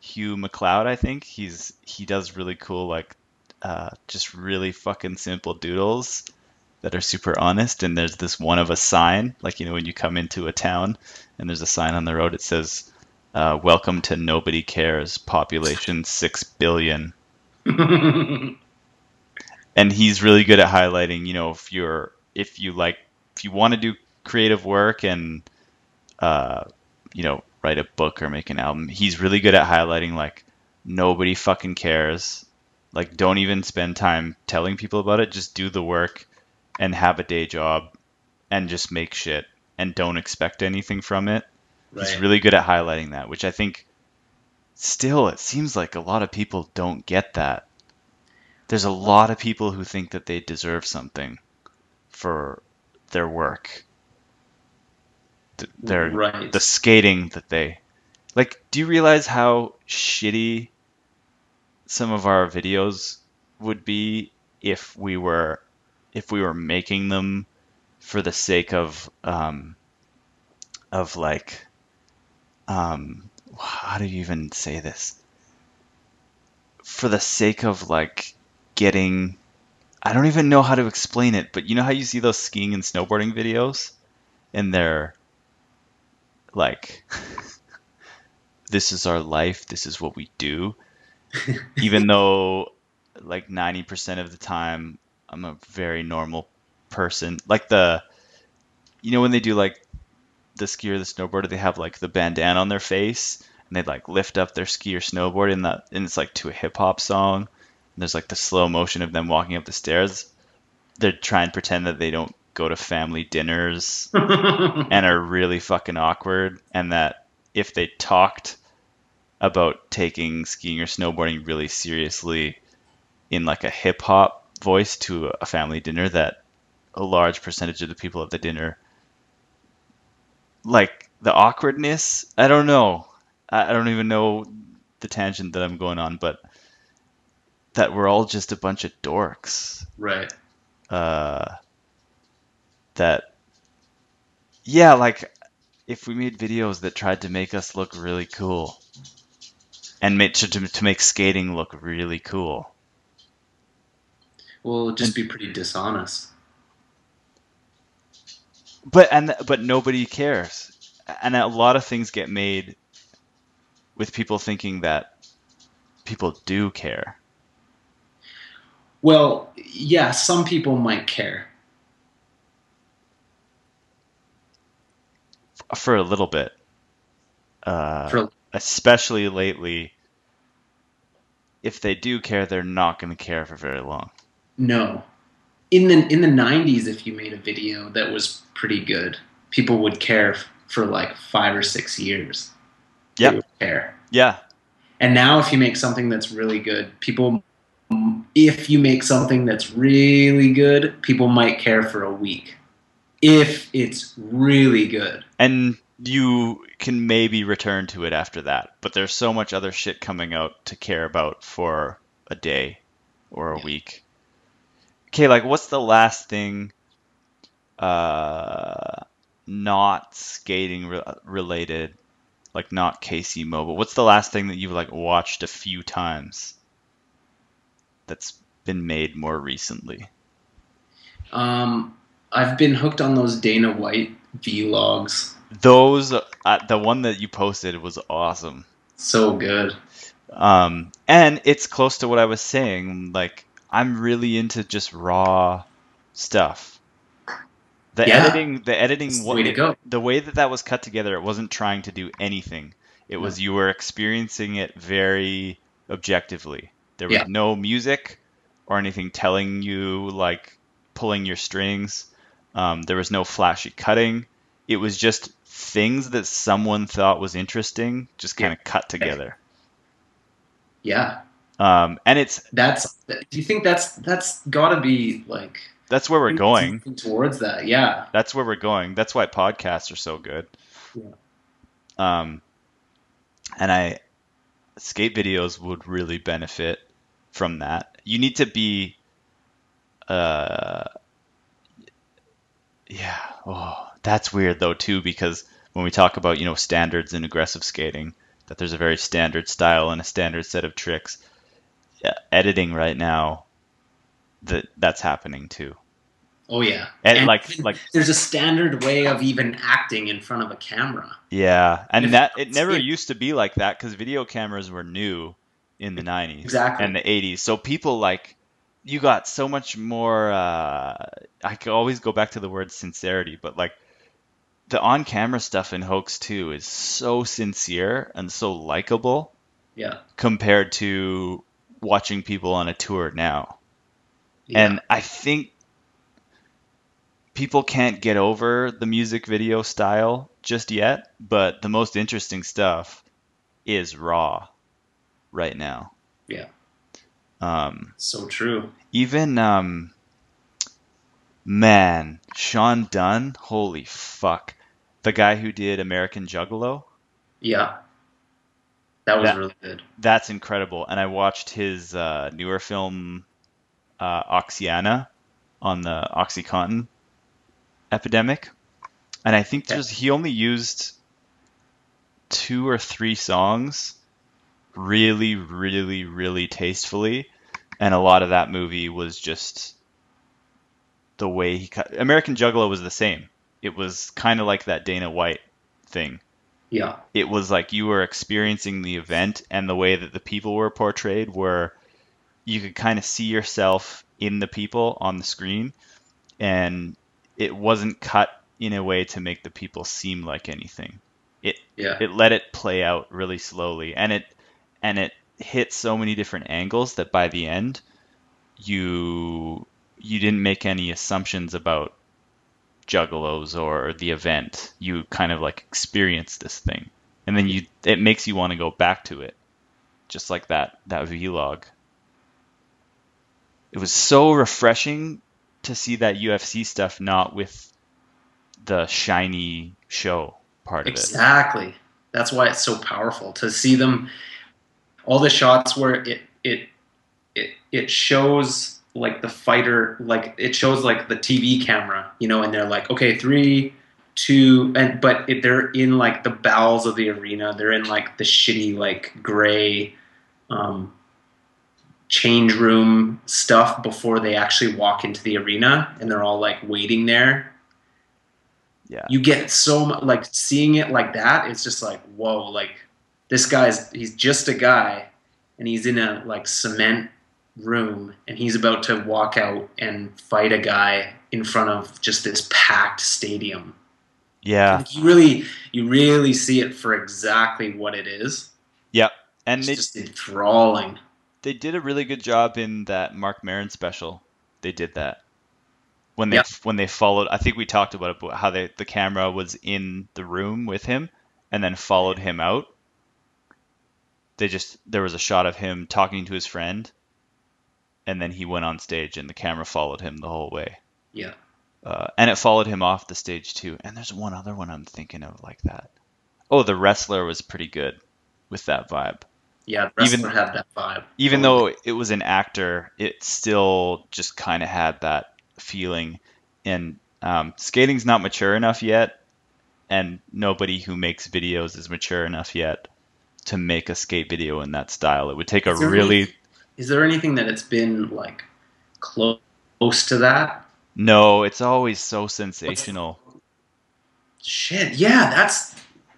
A: Hugh McLeod, I think he's he does really cool like uh, just really fucking simple doodles that are super honest. And there's this one of a sign, like you know when you come into a town and there's a sign on the road. It says, uh, "Welcome to Nobody Cares, population six billion." and he's really good at highlighting you know if you're if you like if you want to do creative work and uh you know write a book or make an album he's really good at highlighting like nobody fucking cares like don't even spend time telling people about it. Just do the work and have a day job and just make shit and don't expect anything from it. He's really good at highlighting that which i think still it seems like a lot of people don't get that. There's a lot of people who think that they deserve something for their work. Th- their
B: right.
A: the skating that they like do you realize how shitty some of our videos would be if we were if we were making them for the sake of um of like um how do you even say this for the sake of like getting I don't even know how to explain it, but you know how you see those skiing and snowboarding videos and they're like this is our life, this is what we do. even though like 90% of the time I'm a very normal person. Like the you know when they do like the skier or the snowboarder they have like the bandana on their face and they like lift up their ski or snowboard and that and it's like to a hip hop song. And there's like the slow motion of them walking up the stairs. They're trying to pretend that they don't go to family dinners and are really fucking awkward and that if they talked about taking skiing or snowboarding really seriously in like a hip hop voice to a family dinner that a large percentage of the people at the dinner like the awkwardness i don't know i don't even know the tangent that i'm going on but that we're all just a bunch of dorks
B: right.
A: uh, that Yeah, like if we made videos that tried to make us look really cool and make to, to, make skating look really cool.
B: Well, just be pretty dishonest.
A: But and but nobody cares. And a lot of things get made with people thinking that people do care.
B: Well, yeah, some people might care.
A: for a little bit. Uh,
B: For
A: especially lately, if they do care, they're not going to care for very long.
B: no, in the in the '90s, if you made a video that was pretty good, people would care for like five or six years. Yeah. Care.
A: Yeah,
B: And now, if you make something that's really good, people, if you make something that's really good, people might care for a week. If it's really good.
A: and you can maybe return to it after that, but there's so much other shit coming out to care about for a day or a
B: Yeah.
A: week. Okay, like what's the last thing uh not skating re- related like not KC Mobile. What's the last thing that you've like watched a few times that's been made more recently?
B: Um, I've been hooked on those Dana White vlogs.
A: Those uh, the one that you posted was awesome.
B: So good.
A: Um, and it's close to what I was saying. Like, I'm really into just raw stuff. The
B: Yeah.
A: editing, the editing,
B: It's the way to go.
A: the way that that was cut together, it wasn't trying to do anything. It was you were experiencing it very objectively. There was
B: Yeah.
A: no music or anything telling you like pulling your strings. Um, there was no flashy cutting. It was just things that someone thought was interesting, just kind of cut together.
B: Yeah.
A: Um, and it's
B: That's. Do you think that's that's got to be like
A: that's where we're going.
B: towards that? Yeah.
A: That's where we're going. That's why podcasts are so good.
B: Yeah.
A: Um, and I skate videos would really benefit from that. You need to be, uh, yeah. Oh, that's weird though too because when we talk about you know standards in aggressive skating, that there's a very standard style and a standard set of tricks. Yeah, editing right now, that that's happening too.
B: Oh yeah.
A: And like like
B: there's a standard way of even acting in front of a camera.
A: Yeah, and that it never
B: it-
A: used to be like that because video cameras were new in the 90s
B: Exactly.
A: and the 80s. So people like you got so much more uh I could always go back to the word sincerity, but like the on-camera stuff in Hoax 2 is so sincere and so likable
B: Yeah.
A: compared to watching people on a tour now.
B: yeah.
A: And I think people can't get over the music video style just yet, but the most interesting stuff is raw right now.
B: Yeah.
A: Um,
B: so true.
A: even um, man, Sean Dunn, holy fuck, the guy who did American Juggalo,
B: Yeah. That was
A: That-
B: really good.
A: that's incredible. And I watched his uh, newer film, uh, Oxyana, on the OxyContin epidemic, and I think there's he only used two or three songs, really, really, really tastefully, and a lot of that movie was just the way he cut. American Juggalo was the same. It was kind of like that Dana White thing
B: Yeah.
A: it was like you were experiencing the event and the way that the people were portrayed were you could kind of see yourself in the people on the screen and it wasn't cut in a way to make the people seem like anything It
B: Yeah.
A: it let it play out really slowly and it and it hit so many different angles that by the end you you didn't make any assumptions about juggalos or the event you kind of like experience this thing and then you it makes you want to go back to it just like that that vlog it was so refreshing to see that UFC stuff not with the shiny show part of it
B: Exactly. That's why it's so powerful to see them. All the shots where it it it it shows like the fighter, like it shows like the TV camera, you know, and they're like, okay, three, two, and but it, they're in like the bowels of the arena. They're in like the shitty like gray um, change room stuff before they actually walk into the arena, and they're all like waiting there.
A: Yeah.
B: You get so much like seeing it like that. It's just like whoa, like this guy's he's just a guy, and he's in a like cement room, and he's about to walk out and fight a guy in front of just this packed stadium.
A: Yeah.
B: Like, you really, you really see it for exactly what it is.
A: Yep. And
B: It's
A: they
B: just enthralling.
A: they did a really good job in that Marc Maron special. They did that when they
B: Yep.
A: when they followed. I think we talked about it, about how they the camera was in the room with him and then followed him out. They just there was a shot of him talking to his friend, and then he went on stage and the camera followed him the whole way.
B: Yeah.
A: Uh, and it followed him off the stage too. And there's one other one I'm thinking of like that. Oh, the wrestler was pretty good with that vibe.
B: Yeah, the
A: Even-
B: had that vibe.
A: even
B: Totally.
A: though it was an actor, it still just kind of had that feeling. And um, skating's not mature enough yet, and nobody who makes videos is mature enough yet to make a skate video in that style. It would take a really
B: Is there anything that it's been like close to that?
A: no. It's always so sensational.
B: Shit. Yeah, that's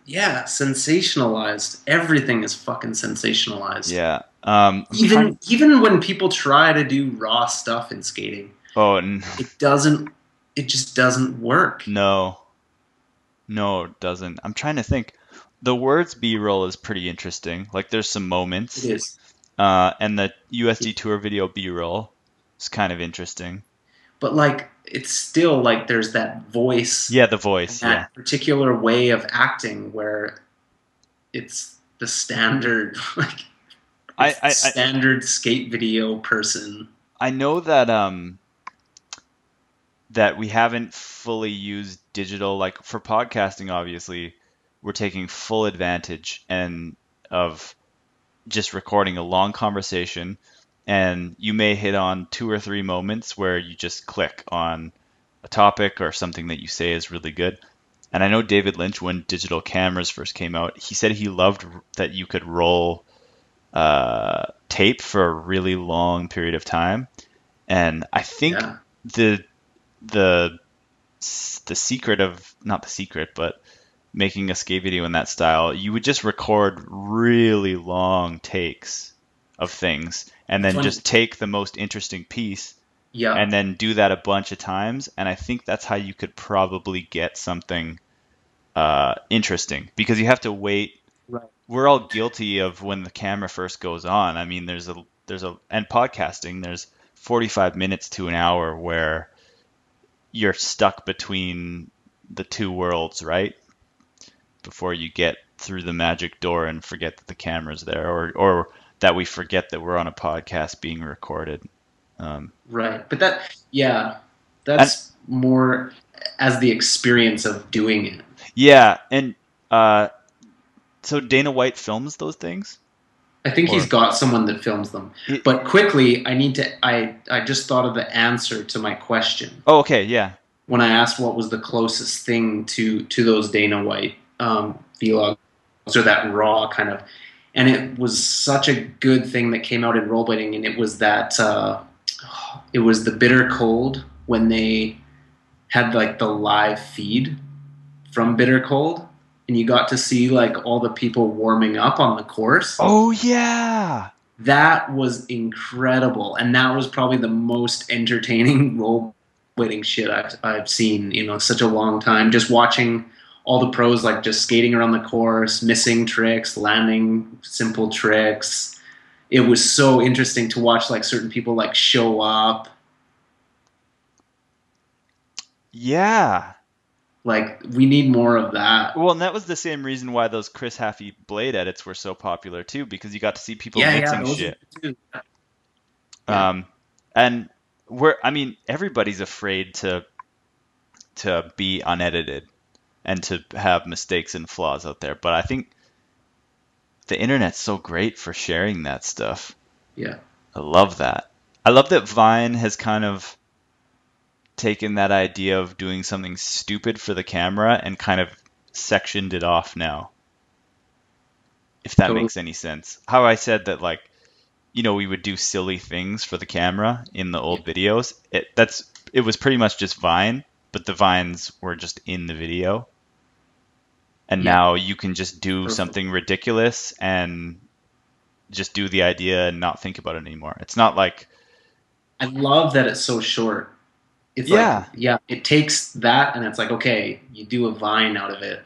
B: yeah, sensationalized. Everything is fucking sensationalized.
A: Yeah. Um,
B: Even
A: trying-
B: even when people try to do raw stuff in skating,
A: oh n-
B: it doesn't. It just doesn't work.
A: no, no, it doesn't. I'm trying to think. The words B-roll is pretty interesting. Like there's some moments.
B: It is.
A: Uh, and the USD Tour video B-roll is kind of interesting.
B: But like, it's still like there's that voice.
A: Yeah, the voice.
B: that
A: Yeah,
B: particular way of acting where it's the standard like
A: I- I- I-
B: standard skate video person
A: I know that um that we haven't fully used digital like for podcasting. Obviously, we're taking full advantage and of just recording a long conversation, and you may hit on two or three moments where you just click on a topic or something that you say is really good. And I know David Lynch, when digital cameras first came out, he said he loved that you could roll uh, tape for a really long period of time. And I think
B: yeah
A: the the the secret of not the secret, but making a skate video in that style, you would just record really long takes of things, and then just take the most interesting piece
B: yeah
A: and then do that a bunch of times. And I think that's how you could probably get something uh, interesting because you have to wait.
B: Right.
A: We're all guilty of when the camera first goes on. I mean, there's a there's a and podcasting there's 45 minutes to an hour where you're stuck between the two worlds, right? Before you get through the magic door and forget that the camera's there, or or that we forget that we're on a podcast being recorded. Um,
B: right but that yeah that's more as the experience of doing it
A: Yeah, and uh, so Dana White films those things.
B: i think
A: Or-
B: he's got someone that films them
A: It-
B: but quickly i need to i i just thought of the answer to my question
A: Oh, okay, yeah,
B: when I asked what was the closest thing to to those Dana White um, vlogs or that raw kind of, and it was such a good thing that came out in rollerblading, and it was that uh, it was the bitter cold when they had like the live feed from bitter cold, and you got to see like all the people warming up on the course
A: Oh, yeah.
B: that was incredible and that was probably the most entertaining rollerblading shit I've, I've seen you know such a long time just watching all the pros like just skating around the course missing tricks landing simple tricks it was so interesting to watch like certain people like show up
A: Yeah.
B: like we need more of that
A: Well, and that was the same reason why those Chris Haffey blade edits were so popular too, because you got to see people
B: yeah
A: mixing
B: yeah
A: shit.
B: are good too. Yeah.
A: Um, and we're, I mean, everybody's afraid to to be unedited and to have mistakes and flaws out there. But I think the internet's so great for sharing that stuff.
B: yeah
A: I love that. I love that Vine has kind of taken that idea of doing something stupid for the camera and kind of sectioned it off now. If that
B: Totally.
A: makes any sense. How I said that like you know we would do silly things for the camera in the old videos. It that's it was pretty much just Vine, but the vines were just in the video. And
B: Yeah.
A: now you can just do
B: Perfect.
A: something ridiculous and just do the idea and not think about it anymore. It's not like
B: I love that it's so short. It's
A: Yeah.
B: like yeah, it takes that and it's like okay, you do a vine out of it.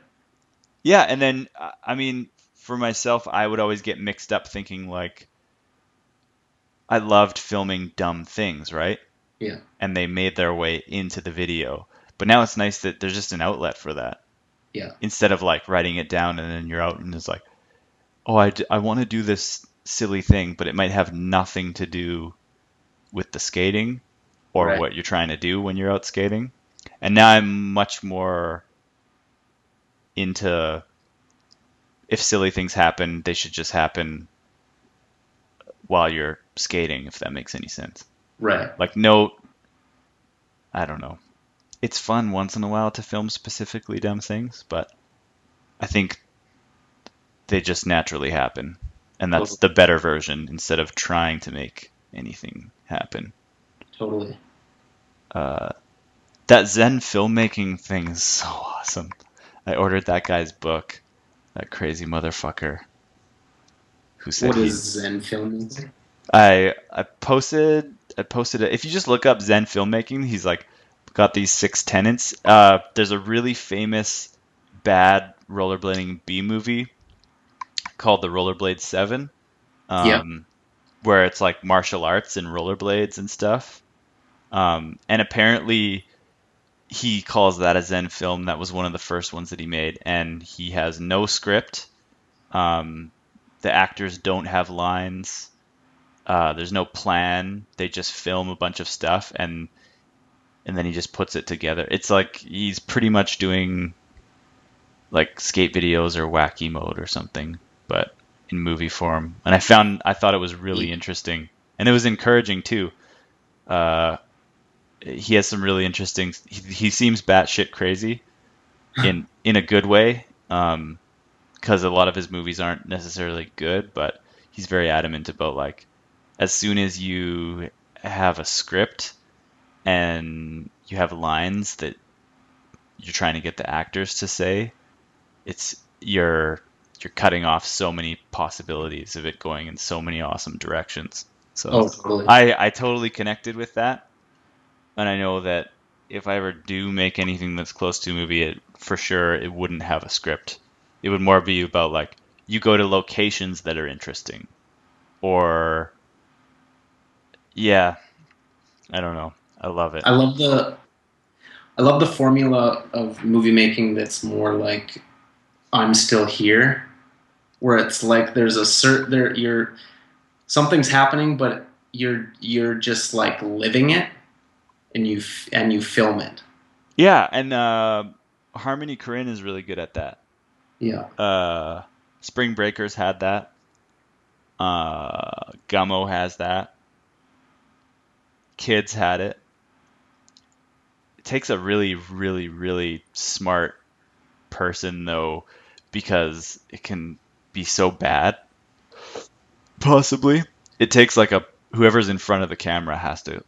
A: Yeah, and then I mean, for myself, I would always get mixed up thinking like I loved filming dumb things, right?
B: Yeah.
A: And they made their way into the video. But now it's nice that there's just an outlet for that.
B: Yeah.
A: Instead of like writing it down and then you're out and it's like, oh, I, d- I want to do this silly thing, but it might have nothing to do with the skating or
B: Right.
A: what you're trying to do when you're out skating. And now I'm much more into if silly things happen, they should just happen while you're skating, if that makes any sense.
B: Right.
A: Like, no, I don't know. It's fun once in a while to film specifically dumb things, but I think they just naturally happen. And that's the better version instead of trying to make anything happen.
B: Totally.
A: Uh, that Zen filmmaking thing is so awesome. I ordered that guy's book, that crazy motherfucker who said
B: What is Zen filmmaking?
A: I I posted I posted it. If you just look up Zen filmmaking, he's like got these six tenants. Uh, there's a really famous bad rollerblading B movie called The Rollerblade Seven. Um,
B: Yeah.
A: Where it's like martial arts and rollerblades and stuff. Um, and apparently he calls that a Zen film. That was one of the first ones that he made, and he has no script. Um, the actors don't have lines. Uh, there's no plan. They just film a bunch of stuff and and then he just puts it together. It's like he's pretty much doing like skate videos or wacky mode or something, but in movie form. And I found I thought it was really interesting and it was encouraging too. Uh, he has some really interesting. He, he seems batshit crazy in in a good way. Um, because a lot of his movies aren't necessarily good, but he's very adamant about like as soon as you have a script and you have lines that you're trying to get the actors to say, it's you're you're cutting off so many possibilities of it going in so many awesome directions. So
B: Oh, totally.
A: I I totally connected with that, and I know that if I ever do make anything that's close to a movie, it for sure it wouldn't have a script. It would more be about like you go to locations that are interesting, or yeah, I don't know. I love it.
B: I love the I love the formula of movie making that's more like I'm still here, where it's like there's a cert there you're something's happening, but you're you're just like living it, and you f- and you film it.
A: Yeah, and uh, Harmony Korine is really good at that.
B: Yeah,
A: Uh, Spring Breakers had that. Uh, Gummo has that. Kids had it. It takes a really, really, really smart person though, because it can be so bad. Possibly, it takes like a whoever's in front of the camera has to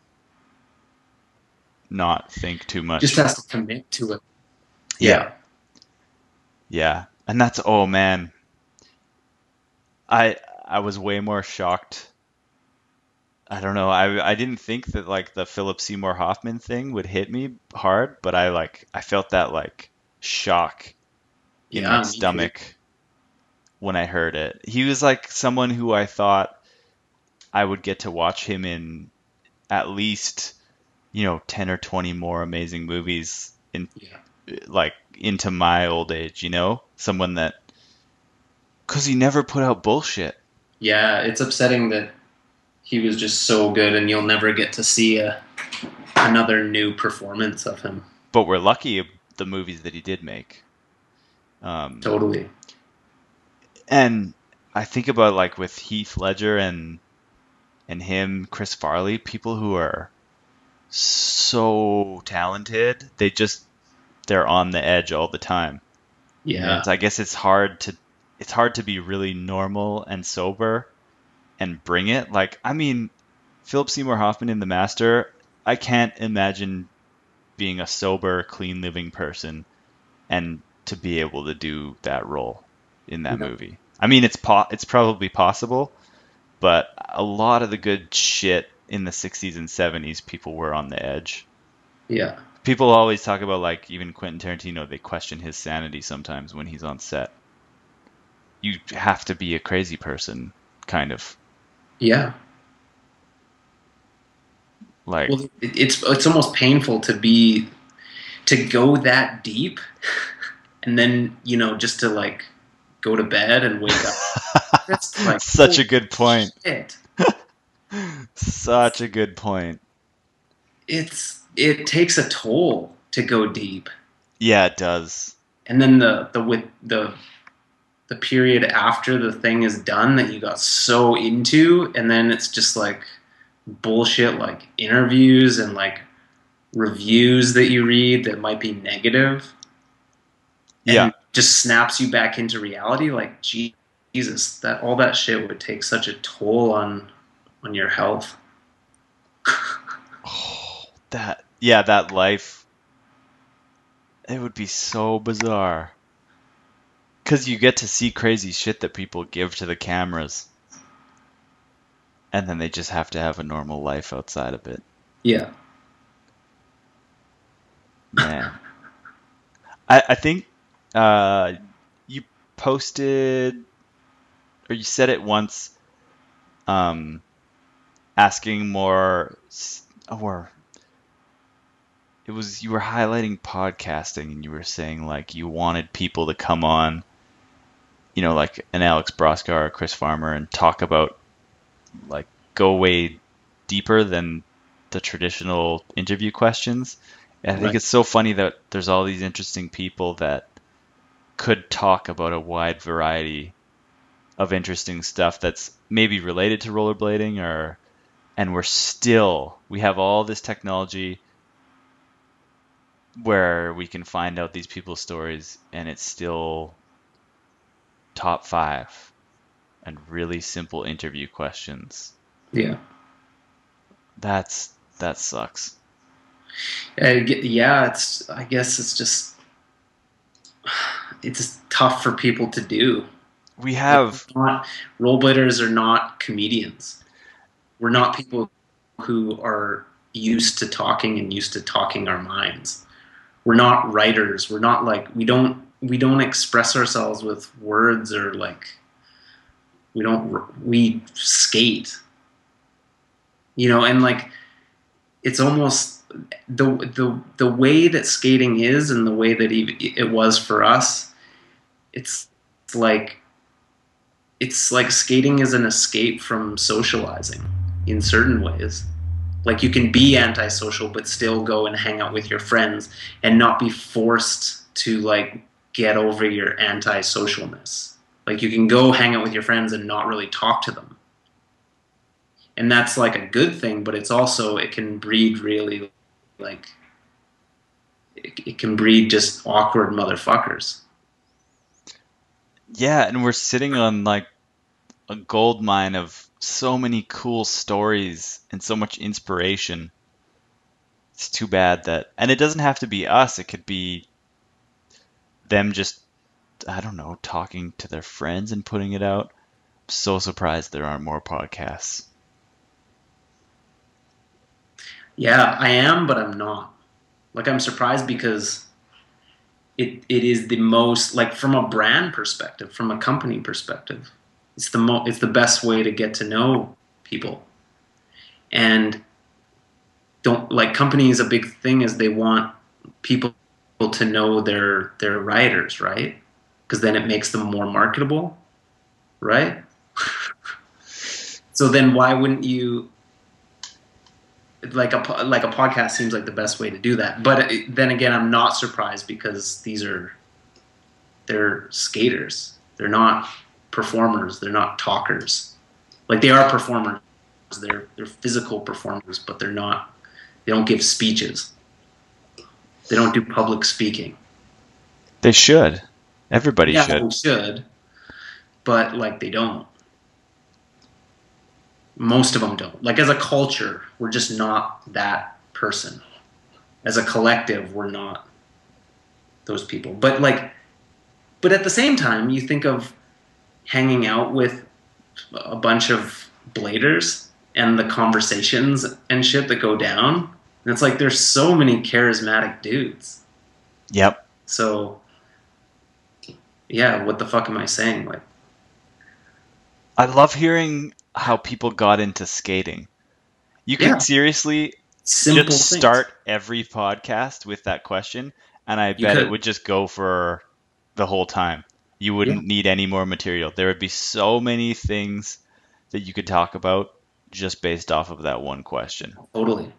A: not think too much.
B: just has to commit to it.
A: Yeah. Yeah, and that's oh man. I I was way more shocked. I don't know. I I didn't think that like the Philip Seymour Hoffman thing would hit me hard, but I like I felt that like shock in
B: Yeah,
A: my
B: too.
A: stomach when I heard it. He was like someone who I thought I would get to watch him in at least you know 10 or 20 more amazing movies in
B: Yeah.
A: like into my old age, you know? Someone that cuz he never put out bullshit.
B: Yeah, it's upsetting that he was just so good, and you'll never get to see a, another new performance of him.
A: But we're lucky the movies that he did make. Um
B: Totally.
A: and I think about like with Heath Ledger and and him, Chris Farley, people who are so talented. They just they're on the edge all the time.
B: Yeah.
A: And I guess it's hard to it's hard to be really normal and sober and bring it. Like I mean, Philip Seymour Hoffman in The Master, I can't imagine being a sober, clean living person and to be able to do that role in that
B: No.
A: movie. I mean, it's po- it's probably possible, but a lot of the good shit in the 60s and 70s people were on the edge.
B: Yeah.
A: People always talk about like even Quentin Tarantino, they question his sanity sometimes when he's on set. You have to be a crazy person, kind of.
B: Yeah.
A: Like
B: Well, it- it's it's almost painful to be to go that deep, and then you know just to like go to bed and wake up. That's like
A: such a good point. Such a good point.
B: It's it takes a toll to go deep,
A: Yeah, it does.
B: and then the the with the the period after the thing is done that you got so into, and then it's just like bullshit, like interviews and like reviews that you read that might be negative. and
A: Yeah.
B: just snaps you back into reality like jesus that all that shit would take such a toll on on your health
A: Oh, that yeah, that life. It would be so bizarre. Cause you get to see crazy shit that people give to the cameras. And then they just have to have a normal life outside of it.
B: yeah
A: Man. I, I think uh, you posted or you said it once um, asking more or it was you were highlighting podcasting and you were saying like you wanted people to come on you know like an Alex Broskow or Chris Farmer and talk about like go way deeper than the traditional interview questions and I think
B: Right.
A: it's so funny that there's all these interesting people that could talk about a wide variety of interesting stuff that's maybe related to rollerblading or and we're still we have all this technology where we can find out these people's stories and it's still top 5 and really simple interview questions.
B: yeah.
A: That's that sucks.
B: Get- yeah it's i guess it's just it's tough for people to do.
A: We have
B: not rollerbladers are not comedians. We're not people who are used to talking and used to talking our minds. We're not writers. We're not like we don't we don't express ourselves with words or like we don't we skate. You know and like it's almost the the the way that skating is and the way that it was for us it's like it's like skating is an escape from socializing in certain ways. Like you can be antisocial but still go and hang out with your friends and not be forced to like get over your antisocialness. Like you can go hang out with your friends and not really talk to them. And that's like a good thing but it's also it can breed really like it, it can breed just awkward motherfuckers.
A: Yeah, and we're sitting on like a gold mine of so many cool stories and so much inspiration. It's too bad that, and it doesn't have to be us, it could be them just, I don't know, talking to their friends and putting it out. I'm so surprised there aren't more podcasts.
B: Yeah, I am, but I'm not. Like I'm surprised because it it is the most like from a brand perspective, from a company perspective, it's the mo- it's the best way to get to know people. And don't like companies a big thing is they want people to know their their writers, right? Because then it makes them more marketable, right? so then why wouldn't you like a like a podcast seems like the best way to do that. But uh, then again, I'm not surprised because these are they're skaters. They're not performers. They're not talkers. Like they are performers. They're they're physical performers, but they're not. They don't give speeches. They don't do public speaking.
A: They should. Everybody should.
B: yeah,
A: should.
B: they should, but like they don't. Most of them don't. Like as a culture, we're just not that person. As a collective, we're not those people. But like, but at the same time, you think of hanging out with a bunch of bladers and the conversations and shit that go down. And it's like there's so many charismatic dudes.
A: Yep.
B: So yeah, what the fuck am I saying? Like
A: I love hearing how people got into skating. You could
B: Yeah.
A: seriously
B: simple
A: just
B: things.
A: start every podcast with that question, and I
B: You
A: bet it would just go for the whole time. You wouldn't need any more material. There would be so many things that you could talk about just based off of that one question.
B: Totally.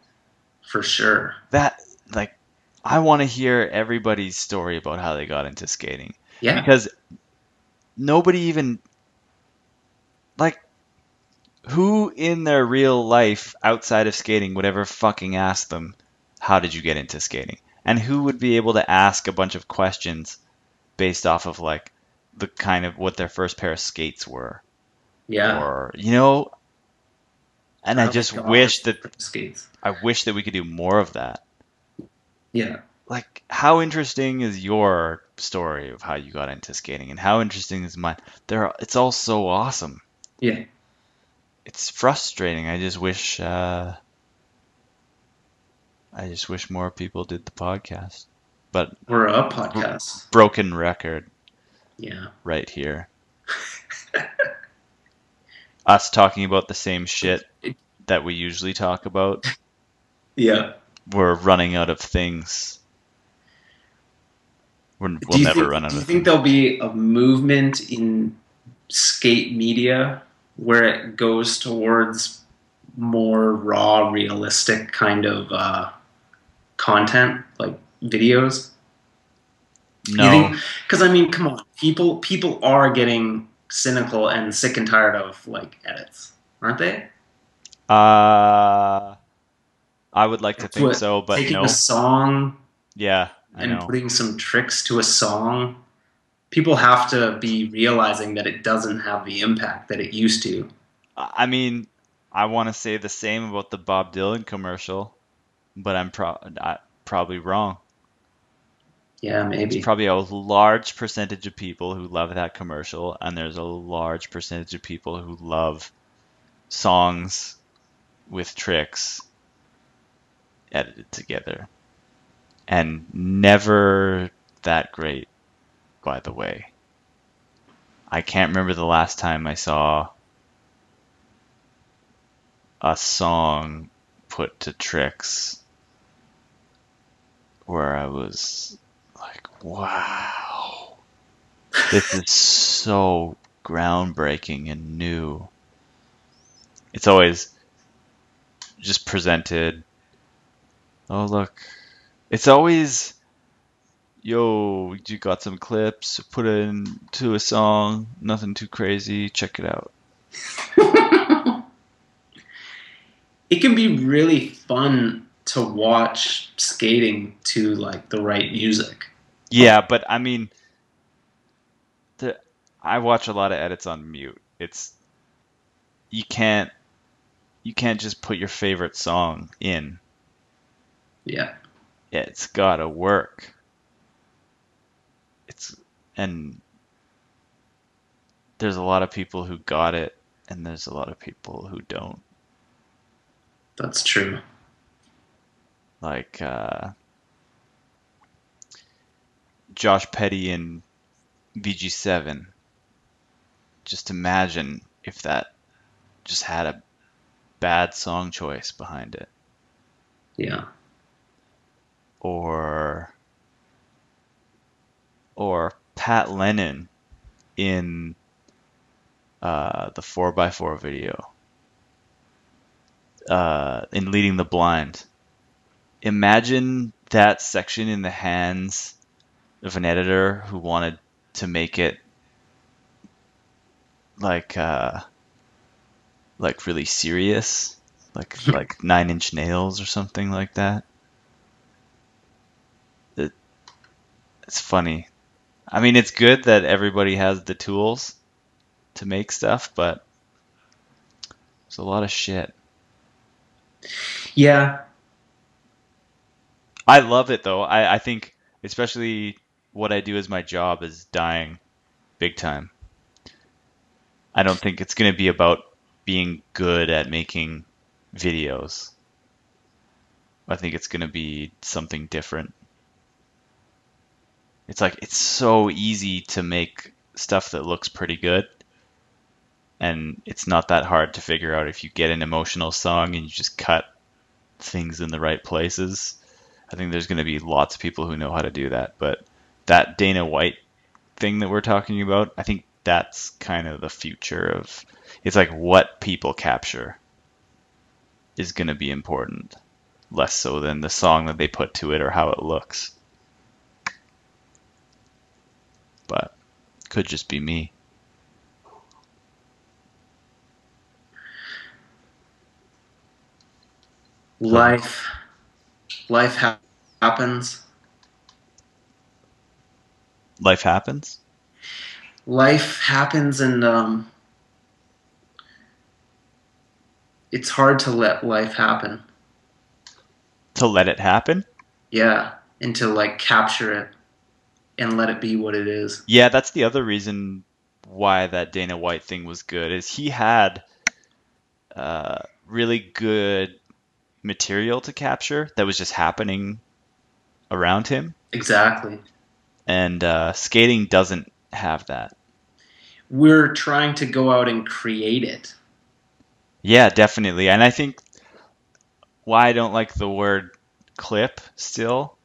B: For sure.
A: That like I want to hear everybody's story about how they got into skating
B: Yeah.
A: because nobody even like who in their real life outside of skating would ever fucking ask them how did you get into skating and who would be able to ask a bunch of questions based off of like the kind of what their first pair of skates were
B: Yeah.
A: or you know and I
B: How
A: just wish that
B: skates.
A: I wish that we could do more of that
B: Yeah.
A: like how interesting is your story of how you got into skating and how interesting is mine there it's all so awesome
B: Yeah.
A: it's frustrating i just wish uh i just wish more people did the podcast but
B: We're a podcast.
A: broken record
B: Yeah.
A: right here us talking about the same shit that we usually talk about
B: Yeah.
A: we're running out of things We're, we'll never
B: think,
A: run out
B: do you think
A: things
B: there'll be a movement in skate media where it goes towards more raw, realistic kind of uh, content, like videos?
A: no
B: Because I mean, come on, people people are getting cynical and sick and tired of like edits, aren't they?
A: Uh, I would like to think
B: what-
A: so, but
B: Taking
A: no.
B: a song
A: Yeah, I
B: and
A: know.
B: putting some tricks to a song. People have to be realizing that it doesn't have the impact that it used to.
A: I mean, I want to say the same about the Bob Dylan commercial, but I'm pro- probably wrong.
B: Yeah, maybe.
A: There's probably a large percentage of people who love that commercial, and there's a large percentage of people who love songs with tricks edited together. And never that great, by the way. I can't remember the last time I saw a song put to tricks where I was wow, this is so groundbreaking and new. It's always just presented. Oh, look. It's always, yo, you got some clips, put it into a song, nothing too crazy, check it out.
B: it can be really fun to watch skating to like the right music.
A: Yeah, but I mean, the I watch a lot of edits on mute. It's you can't you can't just put your favorite song in.
B: Yeah.
A: It's gotta work. It's and there's a lot of people who got it, and there's a lot of people who don't.
B: That's true.
A: Like uh, Josh Petty in VG7. Just imagine if that just had a bad song choice behind it.
B: Yeah.
A: Or or Pat Lennon in uh, the 4x4 video. Uh, in Leading the Blind. Imagine that section in the hands of an editor who wanted to make it like uh, like really serious like like Nine Inch Nails or something like that. It, it's funny. I mean, it's good that everybody has the tools to make stuff, but it's a lot of shit.
B: Yeah,
A: I love it though. I, I think especially what I do as my job is dying big time. I don't think it's going to be about being good at making videos. I think it's going to be something different. It's like it's so easy to make stuff that looks pretty good. And it's not that hard to figure out if you get an emotional song and you just cut things in the right places. I think there's going to be lots of people who know how to do that. But that Dana White thing that we're talking about, I think that's kind of the future of it's like what people capture is going to be important, less so than the song that they put to it or how it looks. But could just be me.
B: life, life ha- happens.
A: Life happens.
B: Life happens, and um, it's hard to let life happen.
A: To let it happen?
B: Yeah, and to like capture it and let it be what it is.
A: Yeah, that's the other reason why that Dana White thing was good is he had uh, really good material to capture that was just happening around him,
B: Exactly.
A: And uh, skating doesn't have that.
B: We're trying to go out and create it.
A: Yeah, definitely. And I think why I don't like the word clip still,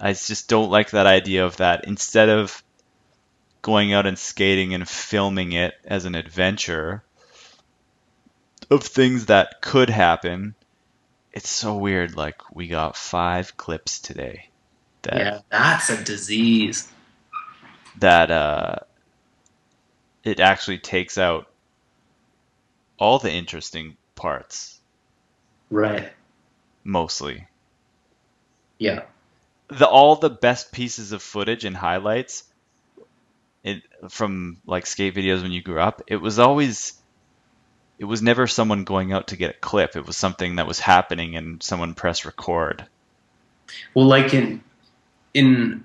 A: I just don't like that idea of that. Instead of going out and skating and filming it as an adventure of things that could happen, it's so weird. Like, we got five clips today that,
B: Yeah, that's a disease.
A: that, uh, it actually takes out all the interesting parts,
B: Right.
A: mostly.
B: Yeah.
A: the all the best pieces of footage and highlights it, from like skate videos when you grew up it was always it was never someone going out to get a clip it was something that was happening and someone pressed record
B: Well, like in in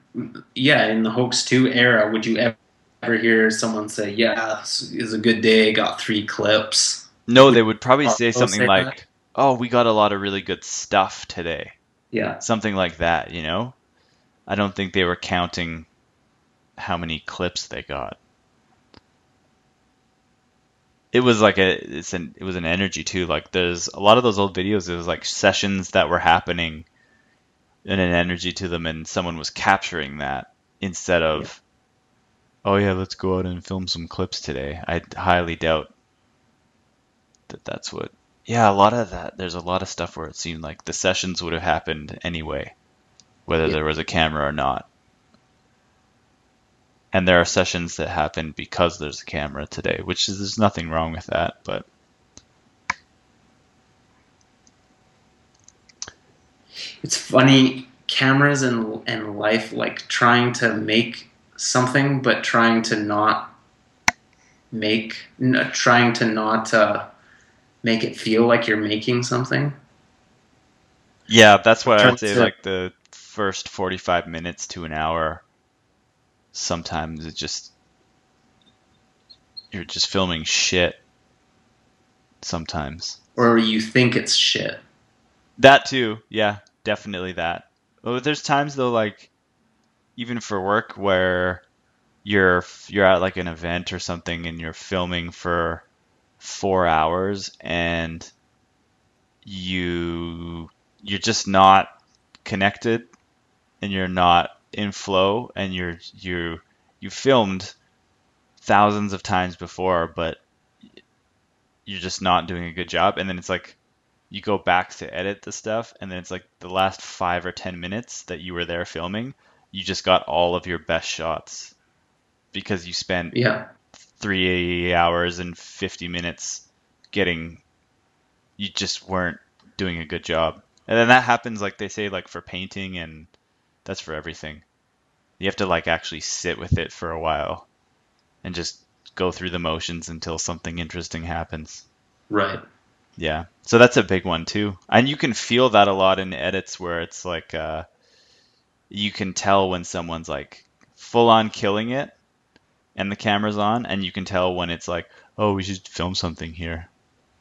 B: yeah, in the hoax two era, would you ever, ever hear someone say, "Yeah, is a good day. Got three clips."
A: no they would probably say something
B: say
A: like
B: that?
A: oh we got a lot of really good stuff today
B: Yeah.
A: something like that you know i don't think they were counting how many clips they got it was like a it's an it was an energy too like there's a lot of those old videos it was like sessions that were happening and an energy to them and someone was capturing that instead of oh yeah let's go out and film some clips today. I highly doubt that that's what yeah a lot of that there's a lot of stuff where it seemed like the sessions would have happened anyway whether
B: Yeah.
A: there was a camera or not. And there are sessions that happen because there's a camera today which is there's nothing wrong with that but
B: It's funny cameras and and life like trying to make something but trying to not make n- trying to not uh, make it feel like you're making something.
A: yeah that's why i'd say
B: to-
A: like the first 45 minutes to an hour sometimes it just you're just filming shit sometimes
B: Or you think it's shit.
A: That too, yeah, definitely that. But there's times though, like even for work, where you're you're at like an event or something, and you're filming for four hours, and you you're just not connected, and you're not in flow, and you're you you filmed thousands of times before, but you're just not doing a good job, and then it's like you go back to edit the stuff and then it's like the last five or ten minutes that you were there filming you just got all of your best shots because you spent
B: Yeah.
A: three hours and 50 minutes getting you just weren't doing a good job. And then that happens like they say like for painting and that's for everything. You have to like actually sit with it for a while and just go through the motions until something interesting happens.
B: Right.
A: Yeah. So that's a big one too. And you can feel that a lot in edits where it's like uh you can tell when someone's like full on killing it and the camera's on and you can tell when it's like, "Oh, we should film something here."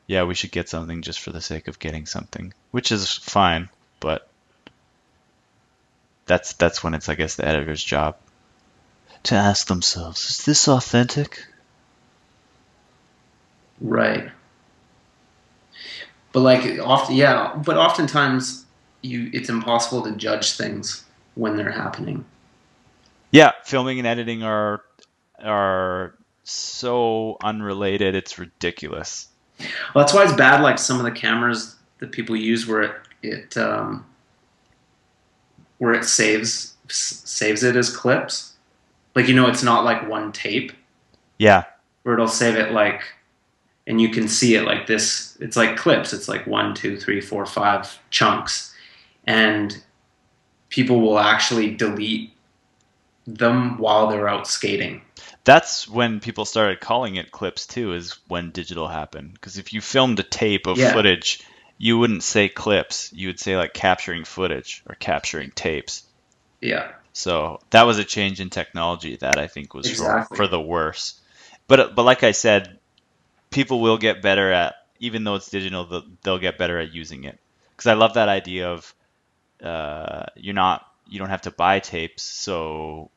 A: Yeah, we should get something just for the sake of getting something, which is fine, but that's that's when it's I guess the editor's job to ask themselves, "Is this authentic?"
B: Right. But like often, yeah. But oftentimes, you it's impossible to judge things when they're happening.
A: Yeah, filming and editing are are so unrelated. It's ridiculous.
B: Well, that's why it's bad. Like some of the cameras that people use, where it it um, where it saves saves it as clips. Like you know, it's not like one tape.
A: Yeah.
B: Where it'll save it like, and you can see it like this. It's like clips. It's like one, two, three, four, five chunks, and people will actually delete them while they're out skating.
A: That's when people started calling it clips too, is when digital happened. Because if you filmed a tape of
B: Yeah.
A: footage, you wouldn't say clips. You would say like capturing footage or capturing tapes.
B: Yeah.
A: So that was a change in technology that I think was
B: Exactly.
A: for, for the worse. But but like I said, people will get better at even though it's digital, they'll, get better at using it. Because I love that idea of uh, you're not you don't have to buy tapes. So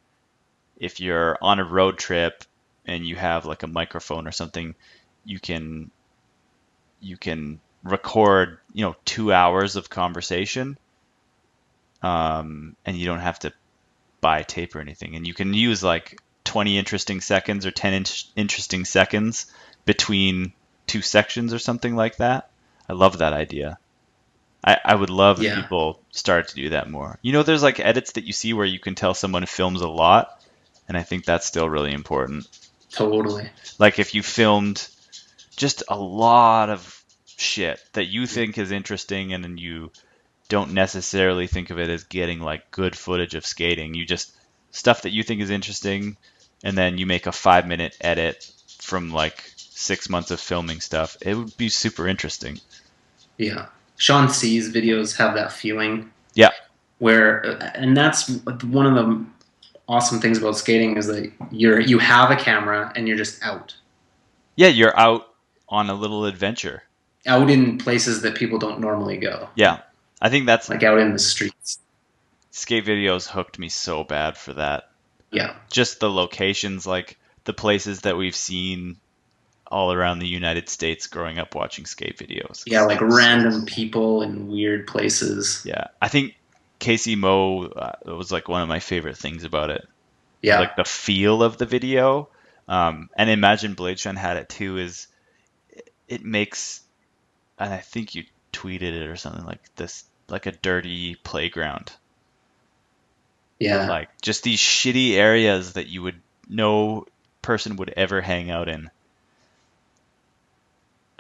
A: if you're on a road trip and you have like a microphone or something, you can you can record you know two hours of conversation, um, and you don't have to buy tape or anything, and you can use like 20 interesting seconds or 10 in- interesting seconds between two sections or something like that. I love that idea. I, I would love if people start to do that more. You know, there's like edits that you see where you can tell someone films a lot, and I think that's still really important.
B: Totally.
A: Like if you filmed just a lot of shit that you think is interesting and then you don't necessarily think of it as getting like good footage of skating. You just stuff that you think is interesting and then you make a 5 minute edit from like 6 months of filming stuff. It would be super interesting.
B: Yeah. Sean C's videos have that feeling.
A: Yeah.
B: Where, and that's one of the awesome things about skating is that you're you have a camera and you're just out,
A: Yeah, you're out on a little adventure.
B: out in places that people don't normally go,
A: Yeah. I think that's
B: like out in the streets.
A: skate videos hooked me so bad for that.
B: Yeah.
A: just the locations, like the places that we've seen all around the United States growing up watching skate videos.
B: Yeah, like random people in weird places.
A: Yeah, I think Casey Mo uh, was like one of my favorite things about it.
B: Yeah.
A: Like the feel of the video, um, and Imagine Blade Bladeshine had it too. Is it makes, and I think you tweeted it or something like this, like a dirty playground.
B: yeah.
A: like just these shitty areas that you would no person would ever hang out in.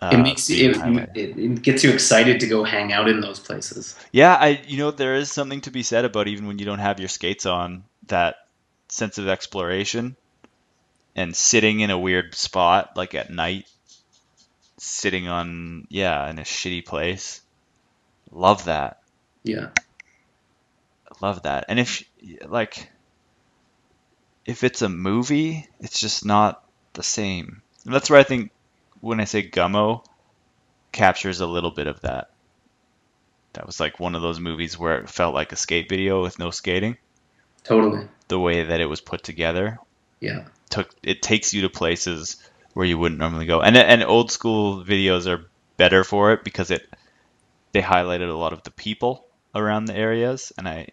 B: It
A: Uh,
B: makes
A: being
B: it, it, it gets you excited to go hang out in those places.
A: yeah, I you know there is something to be said about even when you don't have your skates on that sense of exploration and sitting in a weird spot like at night, sitting on yeah in a shitty place. Love that.
B: Yeah.
A: love that. And if like if it's a movie, it's just not the same. And that's where I think when I say Gummo captures a little bit of that. That was like one of those movies where it felt like a skate video with no skating.
B: Totally.
A: The way that it was put together
B: Yeah.
A: took it takes you to places where you wouldn't normally go. And and old school videos are better for it because it they highlighted a lot of the people around the areas and I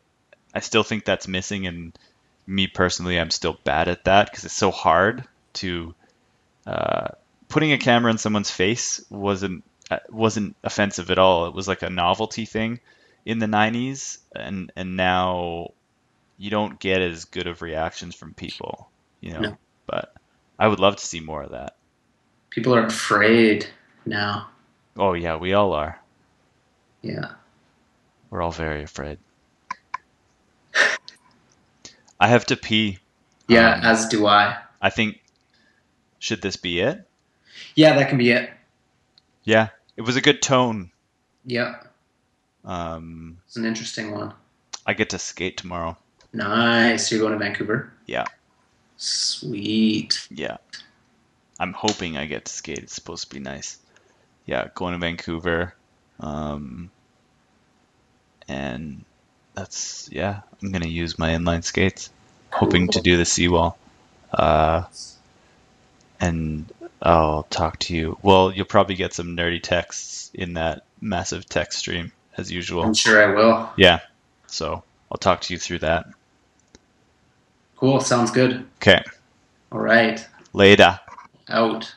A: I still think that's missing and me personally I'm still bad at that because it's so hard to uh, putting a camera in someone's face wasn't uh, wasn't offensive at all. It was like a novelty thing in the 90s and and now you don't get as good of reactions from people, you know.
B: No.
A: But I would love to see more of that.
B: People are afraid now.
A: Oh yeah, we all are.
B: Yeah.
A: We're all very afraid. I have to pee.
B: Yeah,
A: Um,
B: as do I.
A: I think should this be it?
B: Yeah, that can be it.
A: Yeah. It was a good tone.
B: Yep.
A: Um
B: It's an interesting one.
A: I get to skate tomorrow.
B: Nice. You're going to Vancouver?
A: Yeah.
B: Sweet.
A: Yeah. I'm hoping I get to skate. It's supposed to be nice. Yeah, going to Vancouver. Um, and that's, yeah, I'm going to use my inline skates. Hoping to do the seawall. Uh, and I'll talk to you. Well, you'll probably get some nerdy texts in that massive text stream as usual.
B: I'm sure I will.
A: Yeah. So I'll talk to you through that.
B: Cool. Sounds good.
A: Okay.
B: All right.
A: Later.
B: Out.